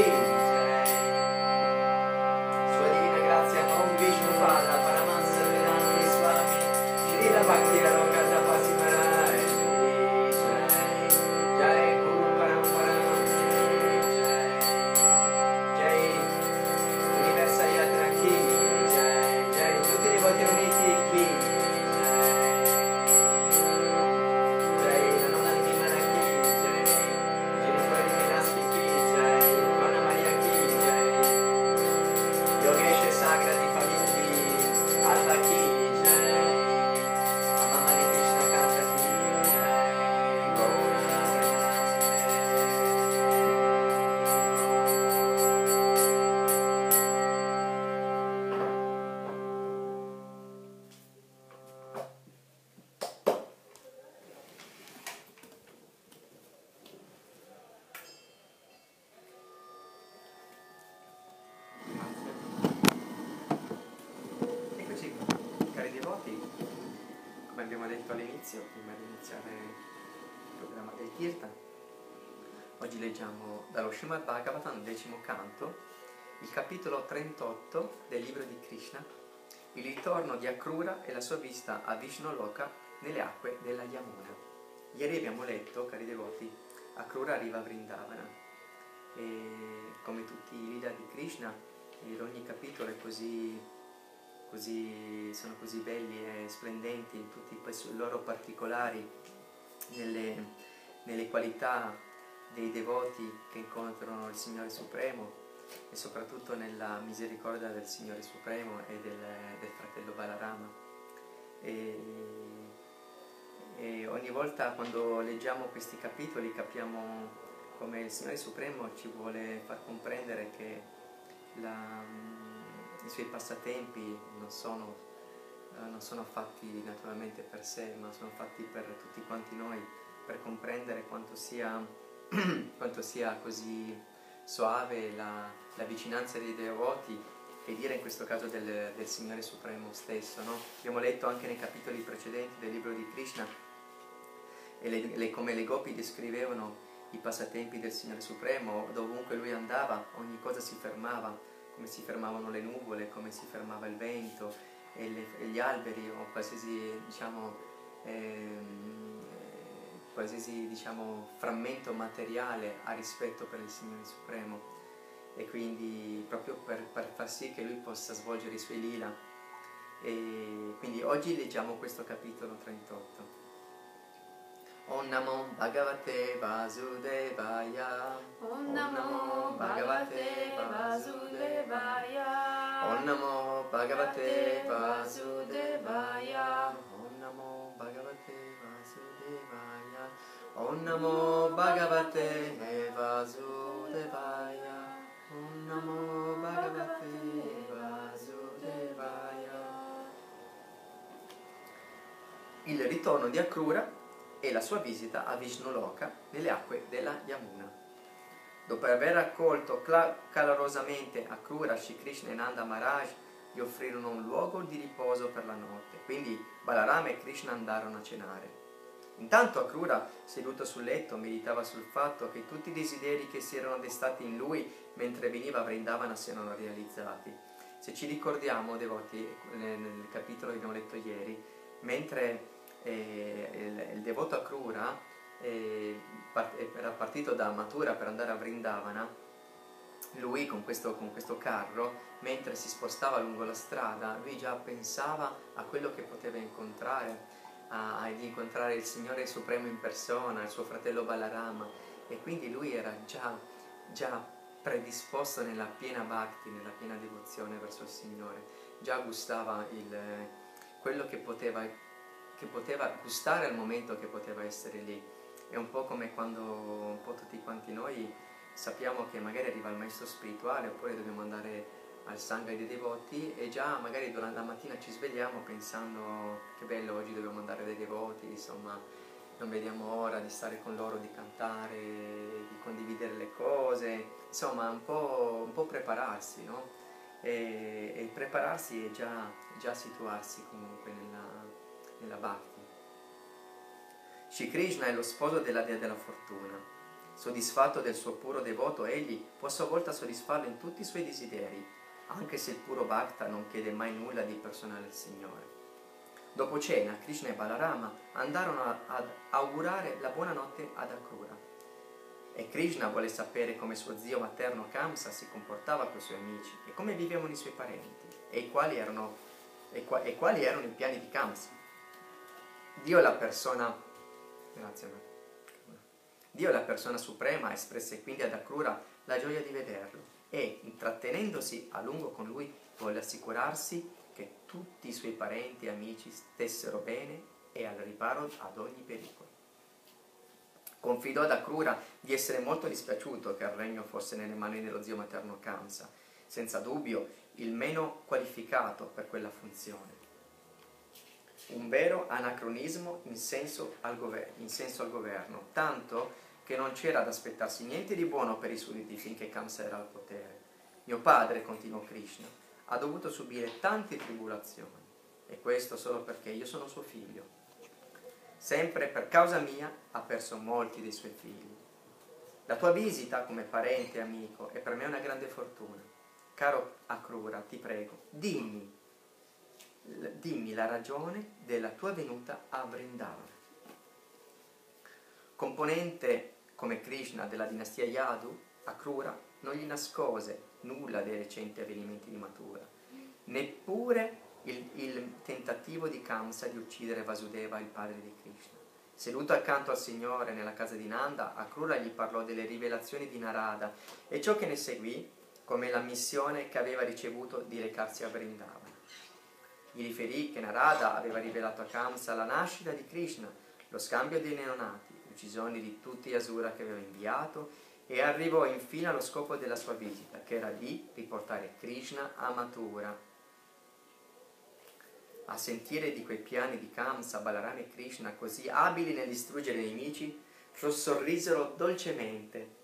me. Kirtan, oggi leggiamo dallo Srimad Bhagavatam, decimo canto, il capitolo 38 del libro di Krishna, il ritorno di Akrura e la sua visita a Vishnu Loka nelle acque della Yamuna. Ieri abbiamo letto, cari devoti, Akrura arriva a Vrindavana e come tutti i Lila di Krishna, in ogni capitolo è così, così, sono così belli e splendenti in tutti i loro particolari, nelle, nelle qualità dei devoti che incontrano il Signore Supremo e soprattutto nella misericordia del Signore Supremo e del, del fratello Balarama. E, e ogni volta quando leggiamo questi capitoli capiamo come il Signore Supremo ci vuole far comprendere che la, i suoi passatempi non sono, eh, non sono fatti naturalmente per sé, ma sono fatti per tutti quanti noi, per comprendere quanto sia, *clears throat* quanto sia così soave la, la, vicinanza dei devoti e dire in questo caso del, del Signore Supremo stesso. No? Abbiamo letto anche nei capitoli precedenti del libro di Krishna le, le, come le gopi descrivevano i passatempi del Signore Supremo, dovunque lui andava, ogni cosa si fermava, come si fermavano le nuvole, come si fermava il vento e, le, e gli alberi o qualsiasi, diciamo, ehm, qualsiasi diciamo, frammento materiale a rispetto per il Signore Supremo. E quindi proprio per, per far sì che Lui possa svolgere i suoi lila. E quindi oggi leggiamo questo capitolo 38. Om Namo Bhagavate Vasudevaya. Om Namo Bhagavate Vasudevaya. Om Namo Bhagavate Vasudevaya. Om Namo Bhagavate Vasudevaya Om Namo Bhagavate Vasudevaya Om Namo Bhagavate Vasudevaya Il ritorno di Akrura e la sua visita a Vishnu Loka nelle acque della Yamuna. Dopo aver accolto calorosamente Akrura, Shri Krishna e Nanda Maharaj, gli offrirono un luogo di riposo per la notte. Quindi Balarama e Krishna andarono a cenare. Intanto Akrura, seduto sul letto, meditava sul fatto che tutti i desideri che si erano destati in lui mentre veniva a Vrindavana si erano realizzati. Se ci ricordiamo, devoti, nel capitolo che abbiamo letto ieri, mentre eh, il, il, devoto Akrura eh, part, era partito da Mathura per andare a Vrindavana, lui con questo, con questo carro, mentre si spostava lungo la strada, lui già pensava a quello che poteva incontrare, a, di incontrare il Signore Supremo in persona, il suo fratello Balarama, e quindi lui era già, già predisposto nella piena bhakti, nella piena devozione verso il Signore, già gustava il, quello che poteva che poteva gustare al momento che poteva essere lì. È un po' come quando un po' tutti quanti noi sappiamo che magari arriva il maestro spirituale oppure dobbiamo andare al sangue dei devoti e già magari durante la mattina ci svegliamo pensando che bello oggi dobbiamo andare dai devoti, insomma non vediamo ora di stare con loro, di cantare, di condividere le cose, insomma un po', un po prepararsi, no? E, e prepararsi è già, già situarsi comunque nella, nella Bhakti. Shri Krishna è lo sposo della dea della fortuna. Soddisfatto del suo puro devoto, egli può a sua volta soddisfarlo in tutti i suoi desideri, anche se il puro Bhakta non chiede mai nulla di personale al Signore. Dopo cena, Krishna e Balarama andarono ad augurare la buonanotte ad Akrura. E Krishna vuole sapere come suo zio materno Kamsa si comportava con i suoi amici e come vivevano i suoi parenti e quali erano, e, qua, e quali erano i piani di Kamsa. Dio la persona, grazie, Dio la persona suprema, espresse quindi ad Akrura la gioia di vederlo e, intrattenendosi a lungo con lui, volle assicurarsi che tutti i suoi parenti e amici stessero bene e al riparo ad ogni pericolo. Confidò ad Akrura di essere molto dispiaciuto che il regno fosse nelle mani dello zio materno Kamsa, senza dubbio il meno qualificato per quella funzione. Un vero anacronismo in senso, in senso al governo, tanto che non c'era da aspettarsi niente di buono per i sudditi finché Kamsa era al potere. Mio padre, continuò Krishna, ha dovuto subire tante tribolazioni, e questo solo perché io sono suo figlio. sempre per causa mia, ha perso molti dei suoi figli. La tua visita come parente e amico è per me una grande fortuna. Caro Akrura, ti prego, dimmi, dimmi la ragione della tua venuta a Vrindavana. Componente come Krishna della dinastia Yadu, Akrura non gli nascose nulla dei recenti avvenimenti di Mathura, neppure il, il, tentativo di Kamsa di uccidere Vasudeva, il padre di Krishna. Seduto accanto al Signore nella casa di Nanda, Akrura gli parlò delle rivelazioni di Narada e ciò che ne seguì come la missione che aveva ricevuto di recarsi a Vrindavana. Gli riferì che Narada aveva rivelato a Kamsa la nascita di Krishna, lo scambio dei neonati, l'uccisione di tutti gli Asura che aveva inviato e arrivò infine allo scopo della sua visita, che era di riportare Krishna a Mathura a sentire di quei piani di Kamsa, Balarama e Krishna così abili nel distruggere i nemici, sorrisero dolcemente.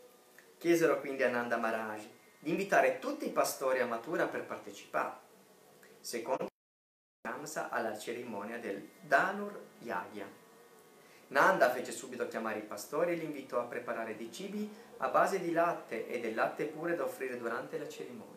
Chiesero quindi a Nanda Maharaj di invitare tutti i pastori a Mathura per partecipare, secondo Kamsa alla cerimonia del Danur Yagya. Nanda fece subito chiamare i pastori e li invitò a preparare dei cibi a base di latte e del latte pure da offrire durante la cerimonia.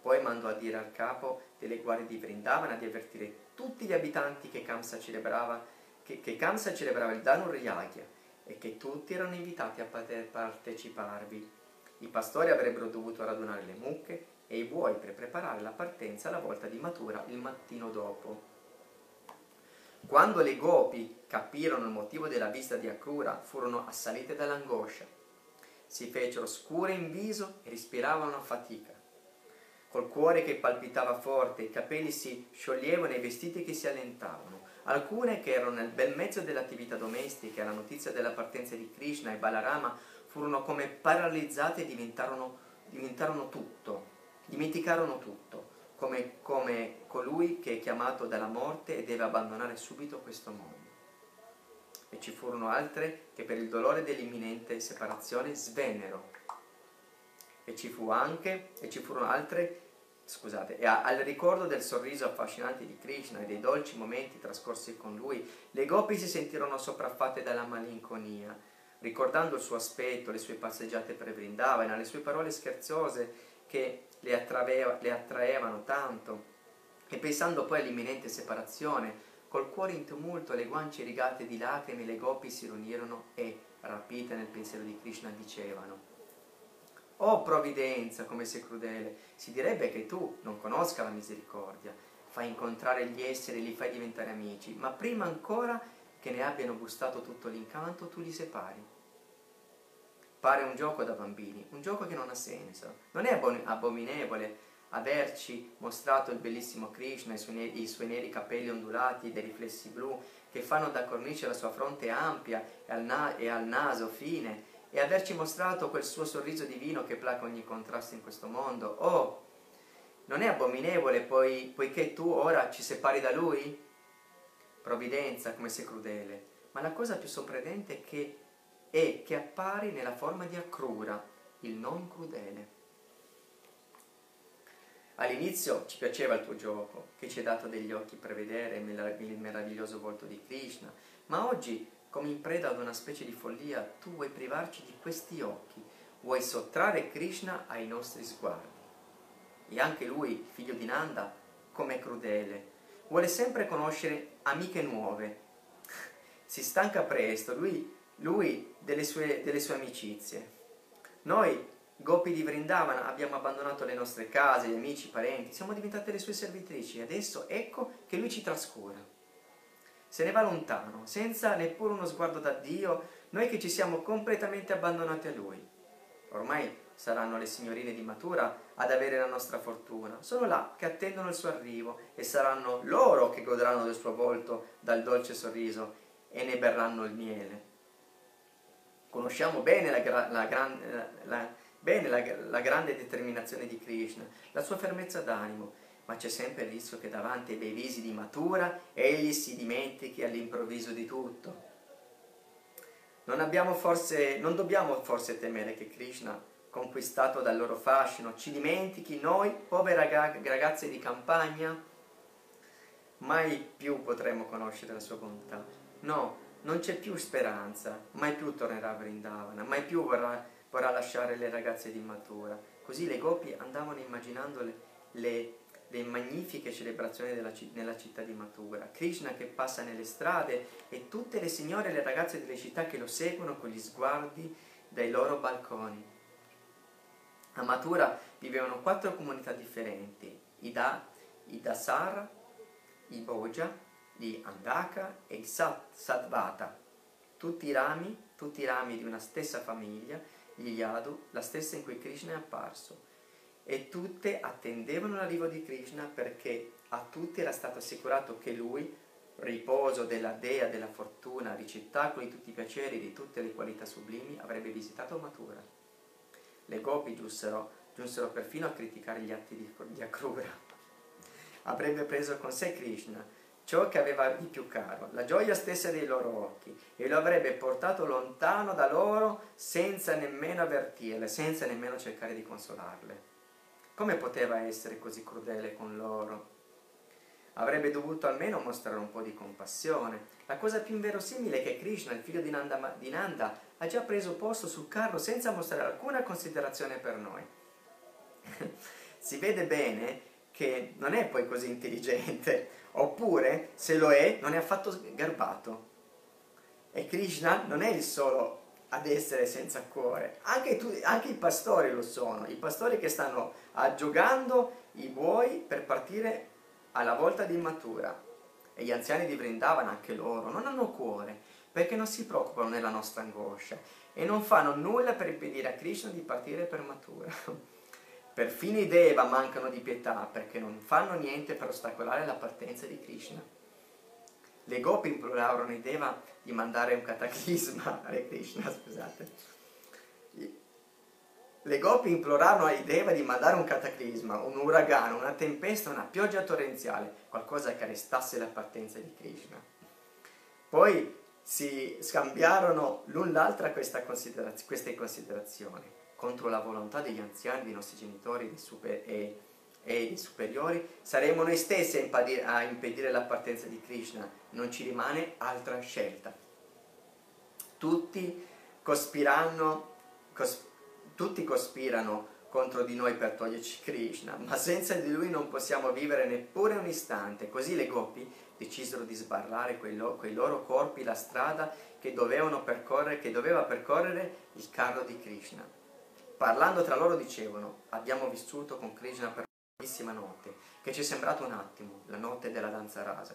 Poi mandò a dire al capo delle guardie di Vrindavana di avvertire tutti gli abitanti che Kamsa celebrava, che, che Kamsa celebrava il Danur Yagya e che tutti erano invitati a parteciparvi. I pastori avrebbero dovuto radunare le mucche e i buoi per preparare la partenza alla volta di Matura il mattino dopo. Quando le gopi capirono il motivo della vista di Akrura, furono assalite dall'angoscia. Si fecero scure in viso e respiravano a fatica col cuore che palpitava forte, i capelli si scioglievano e i vestiti che si allentavano. Alcune che erano nel bel mezzo dell'attività domestica e la notizia della partenza di Krishna e Balarama furono come paralizzate e diventarono, diventarono tutto, dimenticarono tutto, come, come colui che è chiamato dalla morte e deve abbandonare subito questo mondo. E ci furono altre che per il dolore dell'imminente separazione svennero. E ci fu anche, e ci furono altre scusate, e al ricordo del sorriso affascinante di Krishna e dei dolci momenti trascorsi con lui, le gopi si sentirono sopraffatte dalla malinconia. Ricordando il suo aspetto, le sue passeggiate per Vrindavana, le sue parole scherzose che le, attraeva, le attraevano tanto, e pensando poi all'imminente separazione, col cuore in tumulto le guance rigate di lacrime, le gopi si riunirono e, rapite nel pensiero di Krishna, dicevano Oh provvidenza, come sei crudele, si direbbe che tu non conosca la misericordia, fai incontrare gli esseri e li fai diventare amici, ma prima ancora che ne abbiano gustato tutto l'incanto, tu li separi. Pare un gioco da bambini, un gioco che non ha senso. Non è abominevole averci mostrato il bellissimo Krishna i suoi, i suoi neri capelli ondulati dei riflessi blu che fanno da cornice la sua fronte ampia e al, na- e al naso fine e averci mostrato quel suo sorriso divino che placa ogni contrasto in questo mondo. Oh, non è abominevole poi, poiché tu ora ci separi da lui? Provvidenza, come sei crudele. Ma la cosa più sorprendente è che, è che appari nella forma di Akrura, il non crudele. All'inizio ci piaceva il tuo gioco, che ci hai dato degli occhi per vedere il meraviglioso volto di Krishna, ma oggi come in preda ad una specie di follia, tu vuoi privarci di questi occhi, vuoi sottrarre Krishna ai nostri sguardi. E anche lui, figlio di Nanda, come crudele, vuole sempre conoscere amiche nuove. *laughs* Si stanca presto, lui, lui delle, sue, delle sue amicizie. Noi, Gopi di Vrindavana, abbiamo abbandonato le nostre case, gli amici, i parenti, siamo diventate le sue servitrici e adesso ecco che lui ci trascura se ne va lontano, senza neppure uno sguardo da Dio, noi che ci siamo completamente abbandonati a Lui. Ormai saranno le signorine di Matura ad avere la nostra fortuna, sono là che attendono il suo arrivo e saranno loro che godranno del suo volto dal dolce sorriso e ne berranno il miele. Conosciamo bene la, la, gran, la, bene la grande determinazione di Krishna, la sua fermezza d'animo, ma c'è sempre il rischio che davanti ai bei visi di matura egli si dimentichi all'improvviso di tutto. Non, forse, non dobbiamo forse temere che Krishna, conquistato dal loro fascino, ci dimentichi noi, povere ragazze di campagna? Mai più potremo conoscere la sua bontà. No, non c'è più speranza, mai più tornerà a Vrindavana, mai più vorrà, vorrà lasciare le ragazze di Mathura. Così le gopi andavano immaginando le, le, le magnifiche celebrazioni della, nella città di Mathura. Krishna che passa nelle strade e tutte le signore e le ragazze delle città che lo seguono con gli sguardi dai loro balconi. A Mathura vivevano quattro comunità differenti, i, da, i Dasara, i Boja, gli Andaka e i Sat, Satvata, tutti i rami, tutti i rami di una stessa famiglia, gli Yadu, la stessa in cui Krishna è apparso. E tutte attendevano l'arrivo di Krishna perché a tutti era stato assicurato che lui, riposo della dea della fortuna, ricettacolo di tutti i piaceri, di tutte le qualità sublimi, avrebbe visitato Mathura. Le gopi giunsero, giunsero perfino a criticare gli atti di, di Akrura. Avrebbe preso con sé Krishna, ciò che aveva di più caro, la gioia stessa dei loro occhi, e lo avrebbe portato lontano da loro senza nemmeno avvertirle, senza nemmeno cercare di consolarle. Come poteva essere così crudele con loro? Avrebbe dovuto almeno mostrare un po' di compassione. La cosa più inverosimile è che Krishna, il figlio di Nanda, di Nanda ha già preso posto sul carro senza mostrare alcuna considerazione per noi. *laughs* si vede bene che non è poi così intelligente, oppure se lo è non è affatto garbato. E Krishna non è il solo ad essere senza cuore, anche, tu, anche i pastori lo sono, i pastori che stanno aggiogando i buoi per partire alla volta di matura. E gli anziani di Vrindavana, anche loro, non hanno cuore, perché non si preoccupano della nostra angoscia e non fanno nulla per impedire a Krishna di partire per matura. *laughs* Perfino i Deva mancano di pietà perché non fanno niente per ostacolare la partenza di Krishna. Le gopi implorarono i Deva di mandare un cataclisma, *laughs* Hare Krishna, scusate. Le gopi implorarono ai Deva di mandare un cataclisma, un uragano, una tempesta, una pioggia torrenziale, qualcosa che arrestasse la partenza di Krishna. Poi si scambiarono l'un l'altra queste considerazioni contro la volontà degli anziani, dei nostri genitori dei super, e, e, dei superiori, saremo noi stessi a impedire, a impedire la partenza di Krishna, non ci rimane altra scelta. Tutti cospirano, cos, tutti cospirano contro di noi per toglierci Krishna, ma senza di lui non possiamo vivere neppure un istante. Così le gopi decisero di sbarrare quei, lo, loro corpi la strada che, che doveva percorrere il carro di Krishna. Parlando tra loro dicevano, abbiamo vissuto con Krishna per una bellissima notte, che ci è sembrato un attimo, la notte della danza rasa.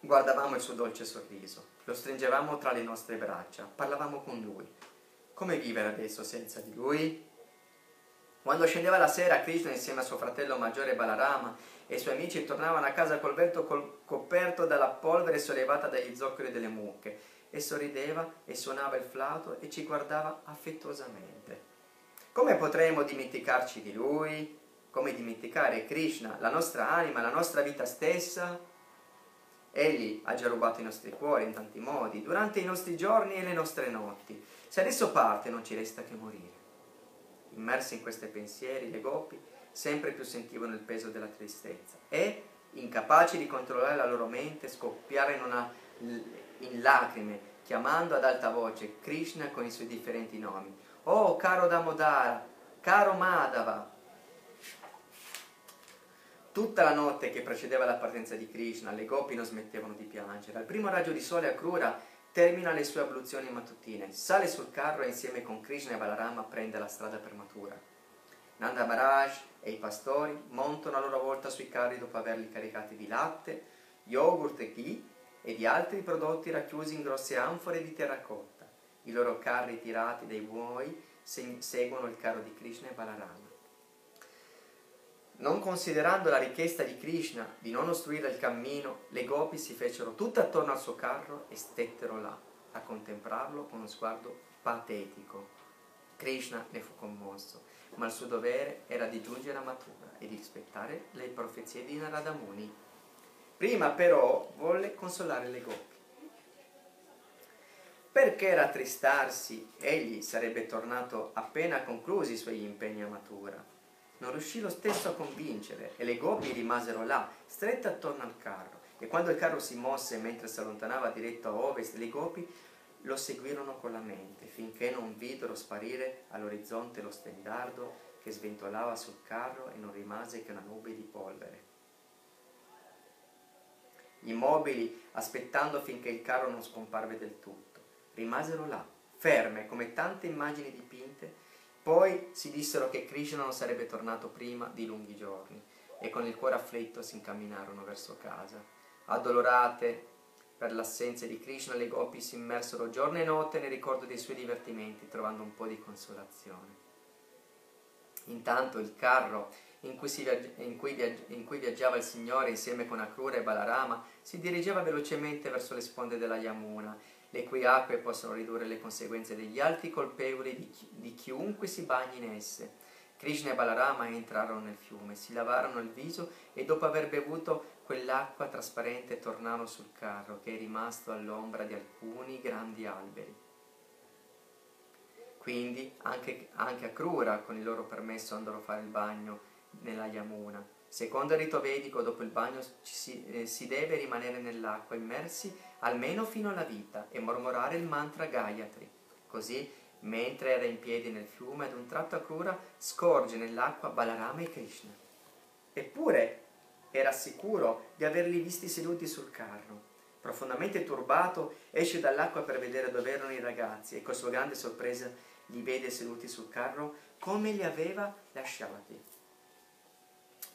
Guardavamo il suo dolce sorriso, lo stringevamo tra le nostre braccia, parlavamo con lui. Come vivere adesso senza di lui? Quando scendeva la sera, Krishna insieme a suo fratello maggiore Balarama e i suoi amici tornavano a casa col vento col coperto dalla polvere sollevata dagli zoccoli delle mucche e sorrideva e suonava il flauto e ci guardava affettuosamente. Come potremmo dimenticarci di lui? Come dimenticare Krishna, la nostra anima, la nostra vita stessa? Egli ha già rubato i nostri cuori in tanti modi, durante i nostri giorni e le nostre notti. Se adesso parte non ci resta che morire. Immersi in questi pensieri, le gopi sempre più sentivano il peso della tristezza e, incapaci di controllare la loro mente, scoppiare in una in lacrime, chiamando ad alta voce Krishna con i suoi differenti nomi. Oh, caro Damodara, caro Madhava! Tutta la notte che precedeva la partenza di Krishna, le gopi non smettevano di piangere. Al primo raggio di sole a Krura termina le sue abluzioni mattutine, sale sul carro e insieme con Krishna e Balarama prende la strada per Mathura. Nanda Maharaj e i pastori montano a loro volta sui carri dopo averli caricati di latte, yogurt e ghee e di altri prodotti racchiusi in grosse anfore di terracotta. I loro carri tirati dai buoi seguono il carro di Krishna e Balarama. Non considerando la richiesta di Krishna di non ostruire il cammino, le gopi si fecero tutte attorno al suo carro e stettero là a contemplarlo con uno sguardo patetico. Krishna ne fu commosso, ma il suo dovere era di giungere a Mathura e di rispettare le profezie di Narada Muni Prima però volle consolare le gopi. Perché rattristarsi? Egli sarebbe tornato appena conclusi i suoi impegni a matura. Non riuscì lo stesso a convincere e le gopi rimasero là, strette attorno al carro, E quando il carro si mosse mentre si allontanava diretto a ovest, le gopi lo seguirono con la mente, finché non videro sparire all'orizzonte lo stendardo che sventolava sul carro e non rimase che una nube di polvere. Immobili, aspettando finché il carro non scomparve del tutto, rimasero là, ferme come tante immagini dipinte, poi si dissero che Krishna non sarebbe tornato prima di lunghi giorni e con il cuore afflitto si incamminarono verso casa. Addolorate per l'assenza di Krishna, le gopi si immersero giorno e notte nel ricordo dei suoi divertimenti, trovando un po' di consolazione. Intanto il carro in cui, viaggi- in, cui viaggi- in cui, viaggiava il Signore insieme con Akrura e Balarama si dirigeva velocemente verso le sponde della Yamuna, le cui acque possono ridurre le conseguenze degli atti colpevoli di, chi- di chiunque si bagni in esse. Krishna e Balarama entrarono nel fiume, si lavarono il viso e dopo aver bevuto quell'acqua trasparente tornarono sul carro che è rimasto all'ombra di alcuni grandi alberi. Quindi anche, anche a Krura con il loro permesso andò a fare il bagno nella Yamuna. Secondo il rito vedico, dopo il bagno si, eh, si deve rimanere nell'acqua immersi almeno fino alla vita e mormorare il mantra Gayatri. Così, mentre era in piedi nel fiume, ad un tratto a Krura scorge nell'acqua Balarama e Krishna. Eppure era sicuro di averli visti seduti sul carro. Profondamente turbato, esce dall'acqua per vedere dove erano i ragazzi e con sua grande sorpresa li vede seduti sul carro come li aveva lasciati.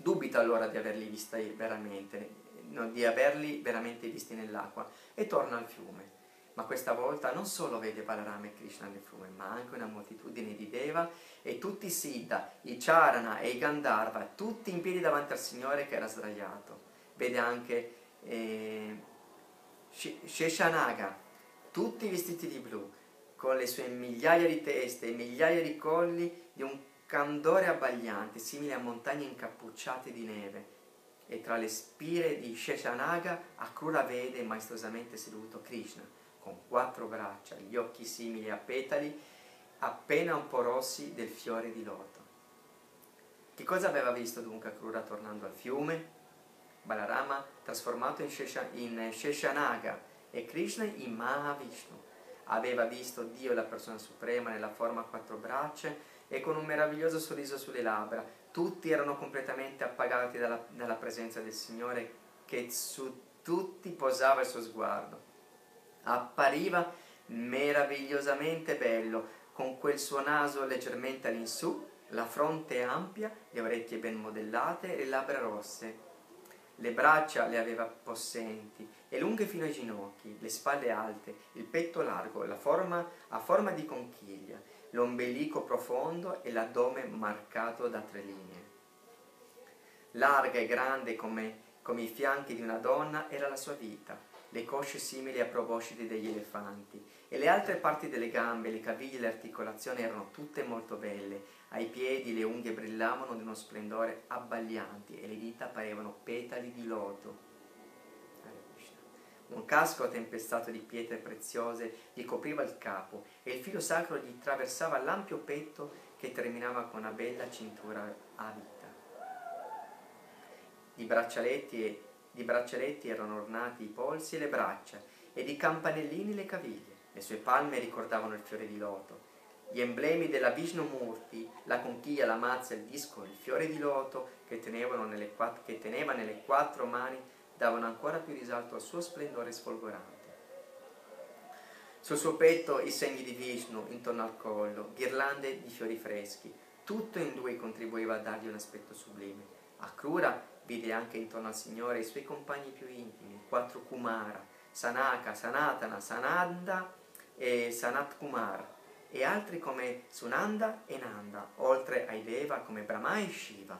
Dubita allora di averli visti veramente, no, di averli veramente visti nell'acqua e torna al fiume. Ma questa volta non solo vede Balarama e Krishna nel fiume, ma anche una moltitudine di Deva e tutti i Siddha, i Charana e i Gandharva, tutti in piedi davanti al Signore che era sdraiato. Vede anche eh, Sheshanaga, tutti vestiti di blu, con le sue migliaia di teste e migliaia di colli di un candore abbagliante, simile a montagne incappucciate di neve. E tra le spire di Sheshanaga, Akrura vede maestosamente seduto Krishna, con quattro braccia, gli occhi simili a petali, appena un po' rossi del fiore di loto. Che cosa aveva visto dunque Akrura tornando al fiume? Balarama trasformato in, Shesha, in Sheshanaga e Krishna in Mahavishnu. Aveva visto Dio, la persona suprema, nella forma a quattro braccia e con un meraviglioso sorriso sulle labbra. Tutti erano completamente appagati dalla, dalla presenza del Signore che su tutti posava il suo sguardo. Appariva meravigliosamente bello, con quel suo naso leggermente all'insù, la fronte ampia, le orecchie ben modellate e le labbra rosse. Le braccia le aveva possenti e lunghe fino ai ginocchi, le spalle alte, il petto largo, la forma a forma di conchiglia, l'ombelico profondo e l'addome marcato da tre linee. Larga e grande come, come i fianchi di una donna era la sua vita, le cosce simili a proboscidi degli elefanti e le altre parti delle gambe, le caviglie e le articolazioni erano tutte molto belle, ai piedi le unghie brillavano di uno splendore abbaglianti e le dita parevano petali di loto. Un casco tempestato di pietre preziose gli copriva il capo e il filo sacro gli attraversava l'ampio petto che terminava con una bella cintura a vita. Di braccialetti, e, di braccialetti erano ornati i polsi e le braccia e di campanellini le caviglie. Le sue palme ricordavano il fiore di loto. Gli emblemi della Vishnu Murti, la conchiglia, la mazza, il disco, il fiore di loto che, nelle quattro, che teneva nelle quattro mani davano ancora più risalto al suo splendore sfolgorante. Sul suo petto i segni di Vishnu intorno al collo, ghirlande di fiori freschi. Tutto in lui contribuiva a dargli un aspetto sublime. Akrura vide anche intorno al Signore i suoi compagni più intimi, quattro Kumara, Sanaka, Sanatana, Sananda e Sanat Kumar, e altri come Sunanda e Nanda, oltre ai Deva come Brahma e Shiva.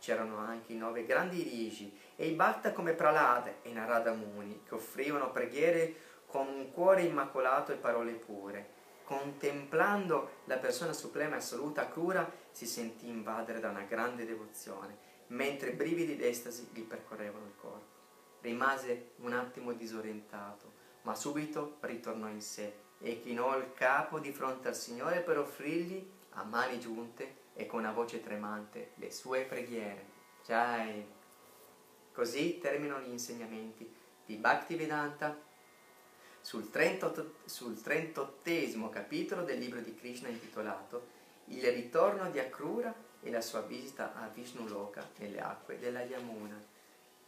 C'erano anche i nove grandi rigi e i Bhatta come Pralada e Narada Muni, che offrivano preghiere con un cuore immacolato e parole pure. Contemplando la persona suprema e assoluta, Krura si sentì invadere da una grande devozione, mentre brividi d'estasi gli percorrevano il corpo. Rimase un attimo disorientato, ma subito ritornò in sé e chinò il capo di fronte al Signore per offrirgli, a mani giunte e con una voce tremante, le sue preghiere. Jai. Così terminano gli insegnamenti di Bhaktivedanta sul 38, sul 38 capitolo del libro di Krishna intitolato Il ritorno di Akrura e la sua visita a Vishnu Loka nelle acque della Yamuna.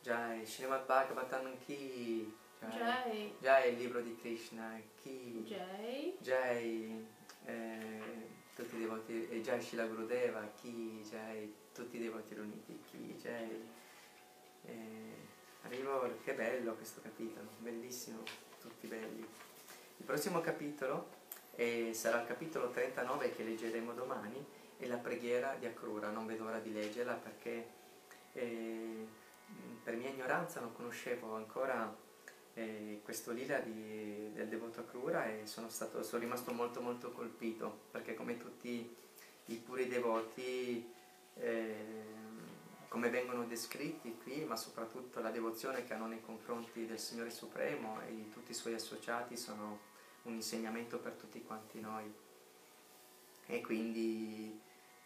Jai Srimad Bhagavatam Ki Jai. Jai il libro di Krishna Ki Jai. Jai eh, tutti i devoti e Jai Shila Gurudeva Ki Jai tutti i devoti riuniti Ki Jai eh, arrivo che bello questo capitolo bellissimo tutti belli. Il prossimo capitolo eh, sarà il capitolo 39 che leggeremo domani e la preghiera di Akrura non vedo ora di leggerla perché eh, per mia ignoranza non conoscevo ancora eh, questo lila di, del devoto Akrura e sono, stato, sono rimasto molto molto colpito perché come tutti i puri devoti eh, come vengono descritti qui ma soprattutto la devozione che hanno nei confronti del Signore Supremo e di tutti i suoi associati sono un insegnamento per tutti quanti noi. E quindi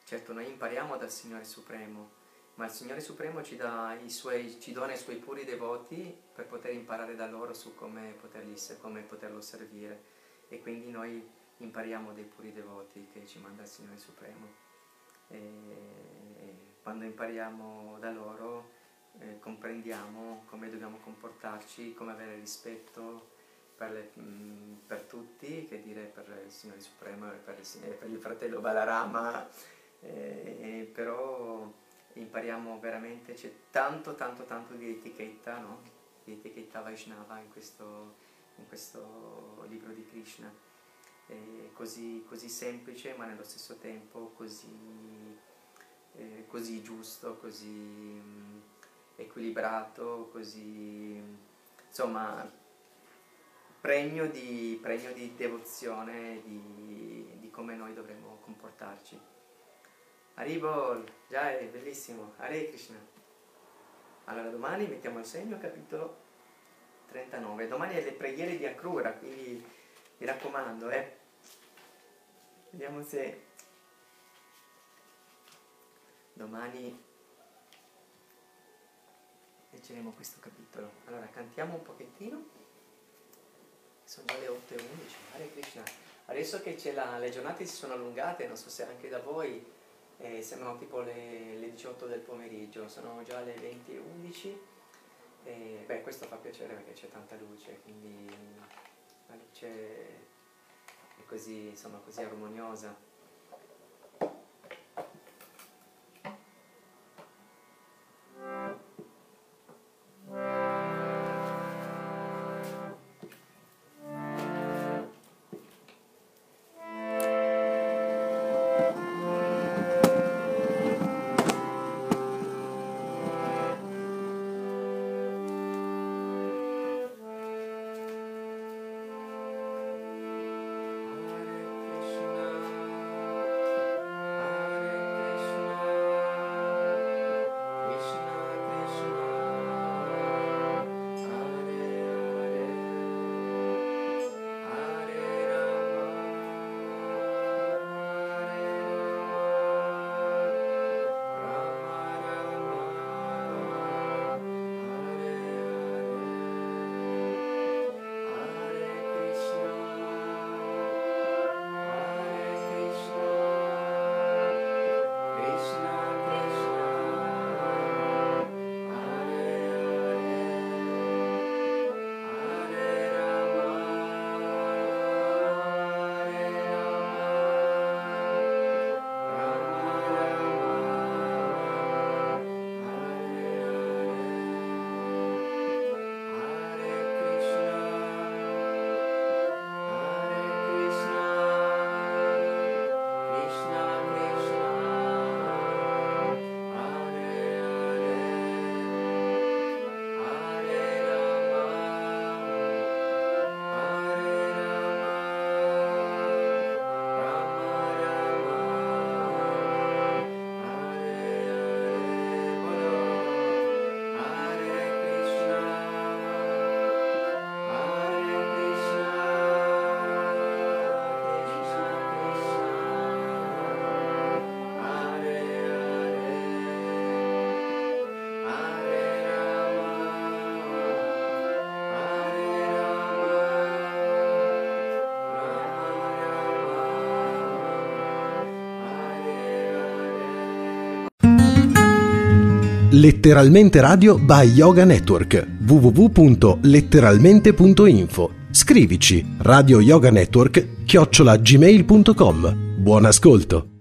certo noi impariamo dal Signore Supremo ma il Signore Supremo ci, dà i suoi, ci dona i suoi puri devoti per poter imparare da loro su come, poterli, come poterlo servire. E quindi noi impariamo dei puri devoti che ci manda il Signore Supremo. E quando impariamo da loro eh, comprendiamo come dobbiamo comportarci, come avere rispetto per, le, mh, per, tutti, che dire per il Signore Supremo e per il, per il fratello Balarama, eh, però impariamo veramente, c'è tanto tanto tanto di etichetta, no? di etichetta Vaishnava in questo, in questo libro di Krishna, è così, così semplice ma nello stesso tempo così, eh, così giusto, così mh, equilibrato, così insomma pregno di, pregno di devozione di, di come noi dovremmo comportarci. Haribol, Jai, bellissimo, Hare Krishna. Allora domani mettiamo il segno, capitolo 39. Domani è le preghiere di Akrura, quindi mi raccomando, eh. Vediamo se domani leggeremo questo capitolo. Allora cantiamo un pochettino. Sono già le 8.11, Hare Krishna. Adesso che la, le giornate si sono allungate, non so se anche da voi eh, sembrano tipo le, le, 18 del pomeriggio, sono già le 20.11 e beh questo fa piacere perché c'è tanta luce, quindi la luce è così, insomma, così armoniosa. Letteralmente Radio by Yoga Network www.letteralmente.info Scrivici Radio Yoga Network chiocciola gmail.com Buon ascolto!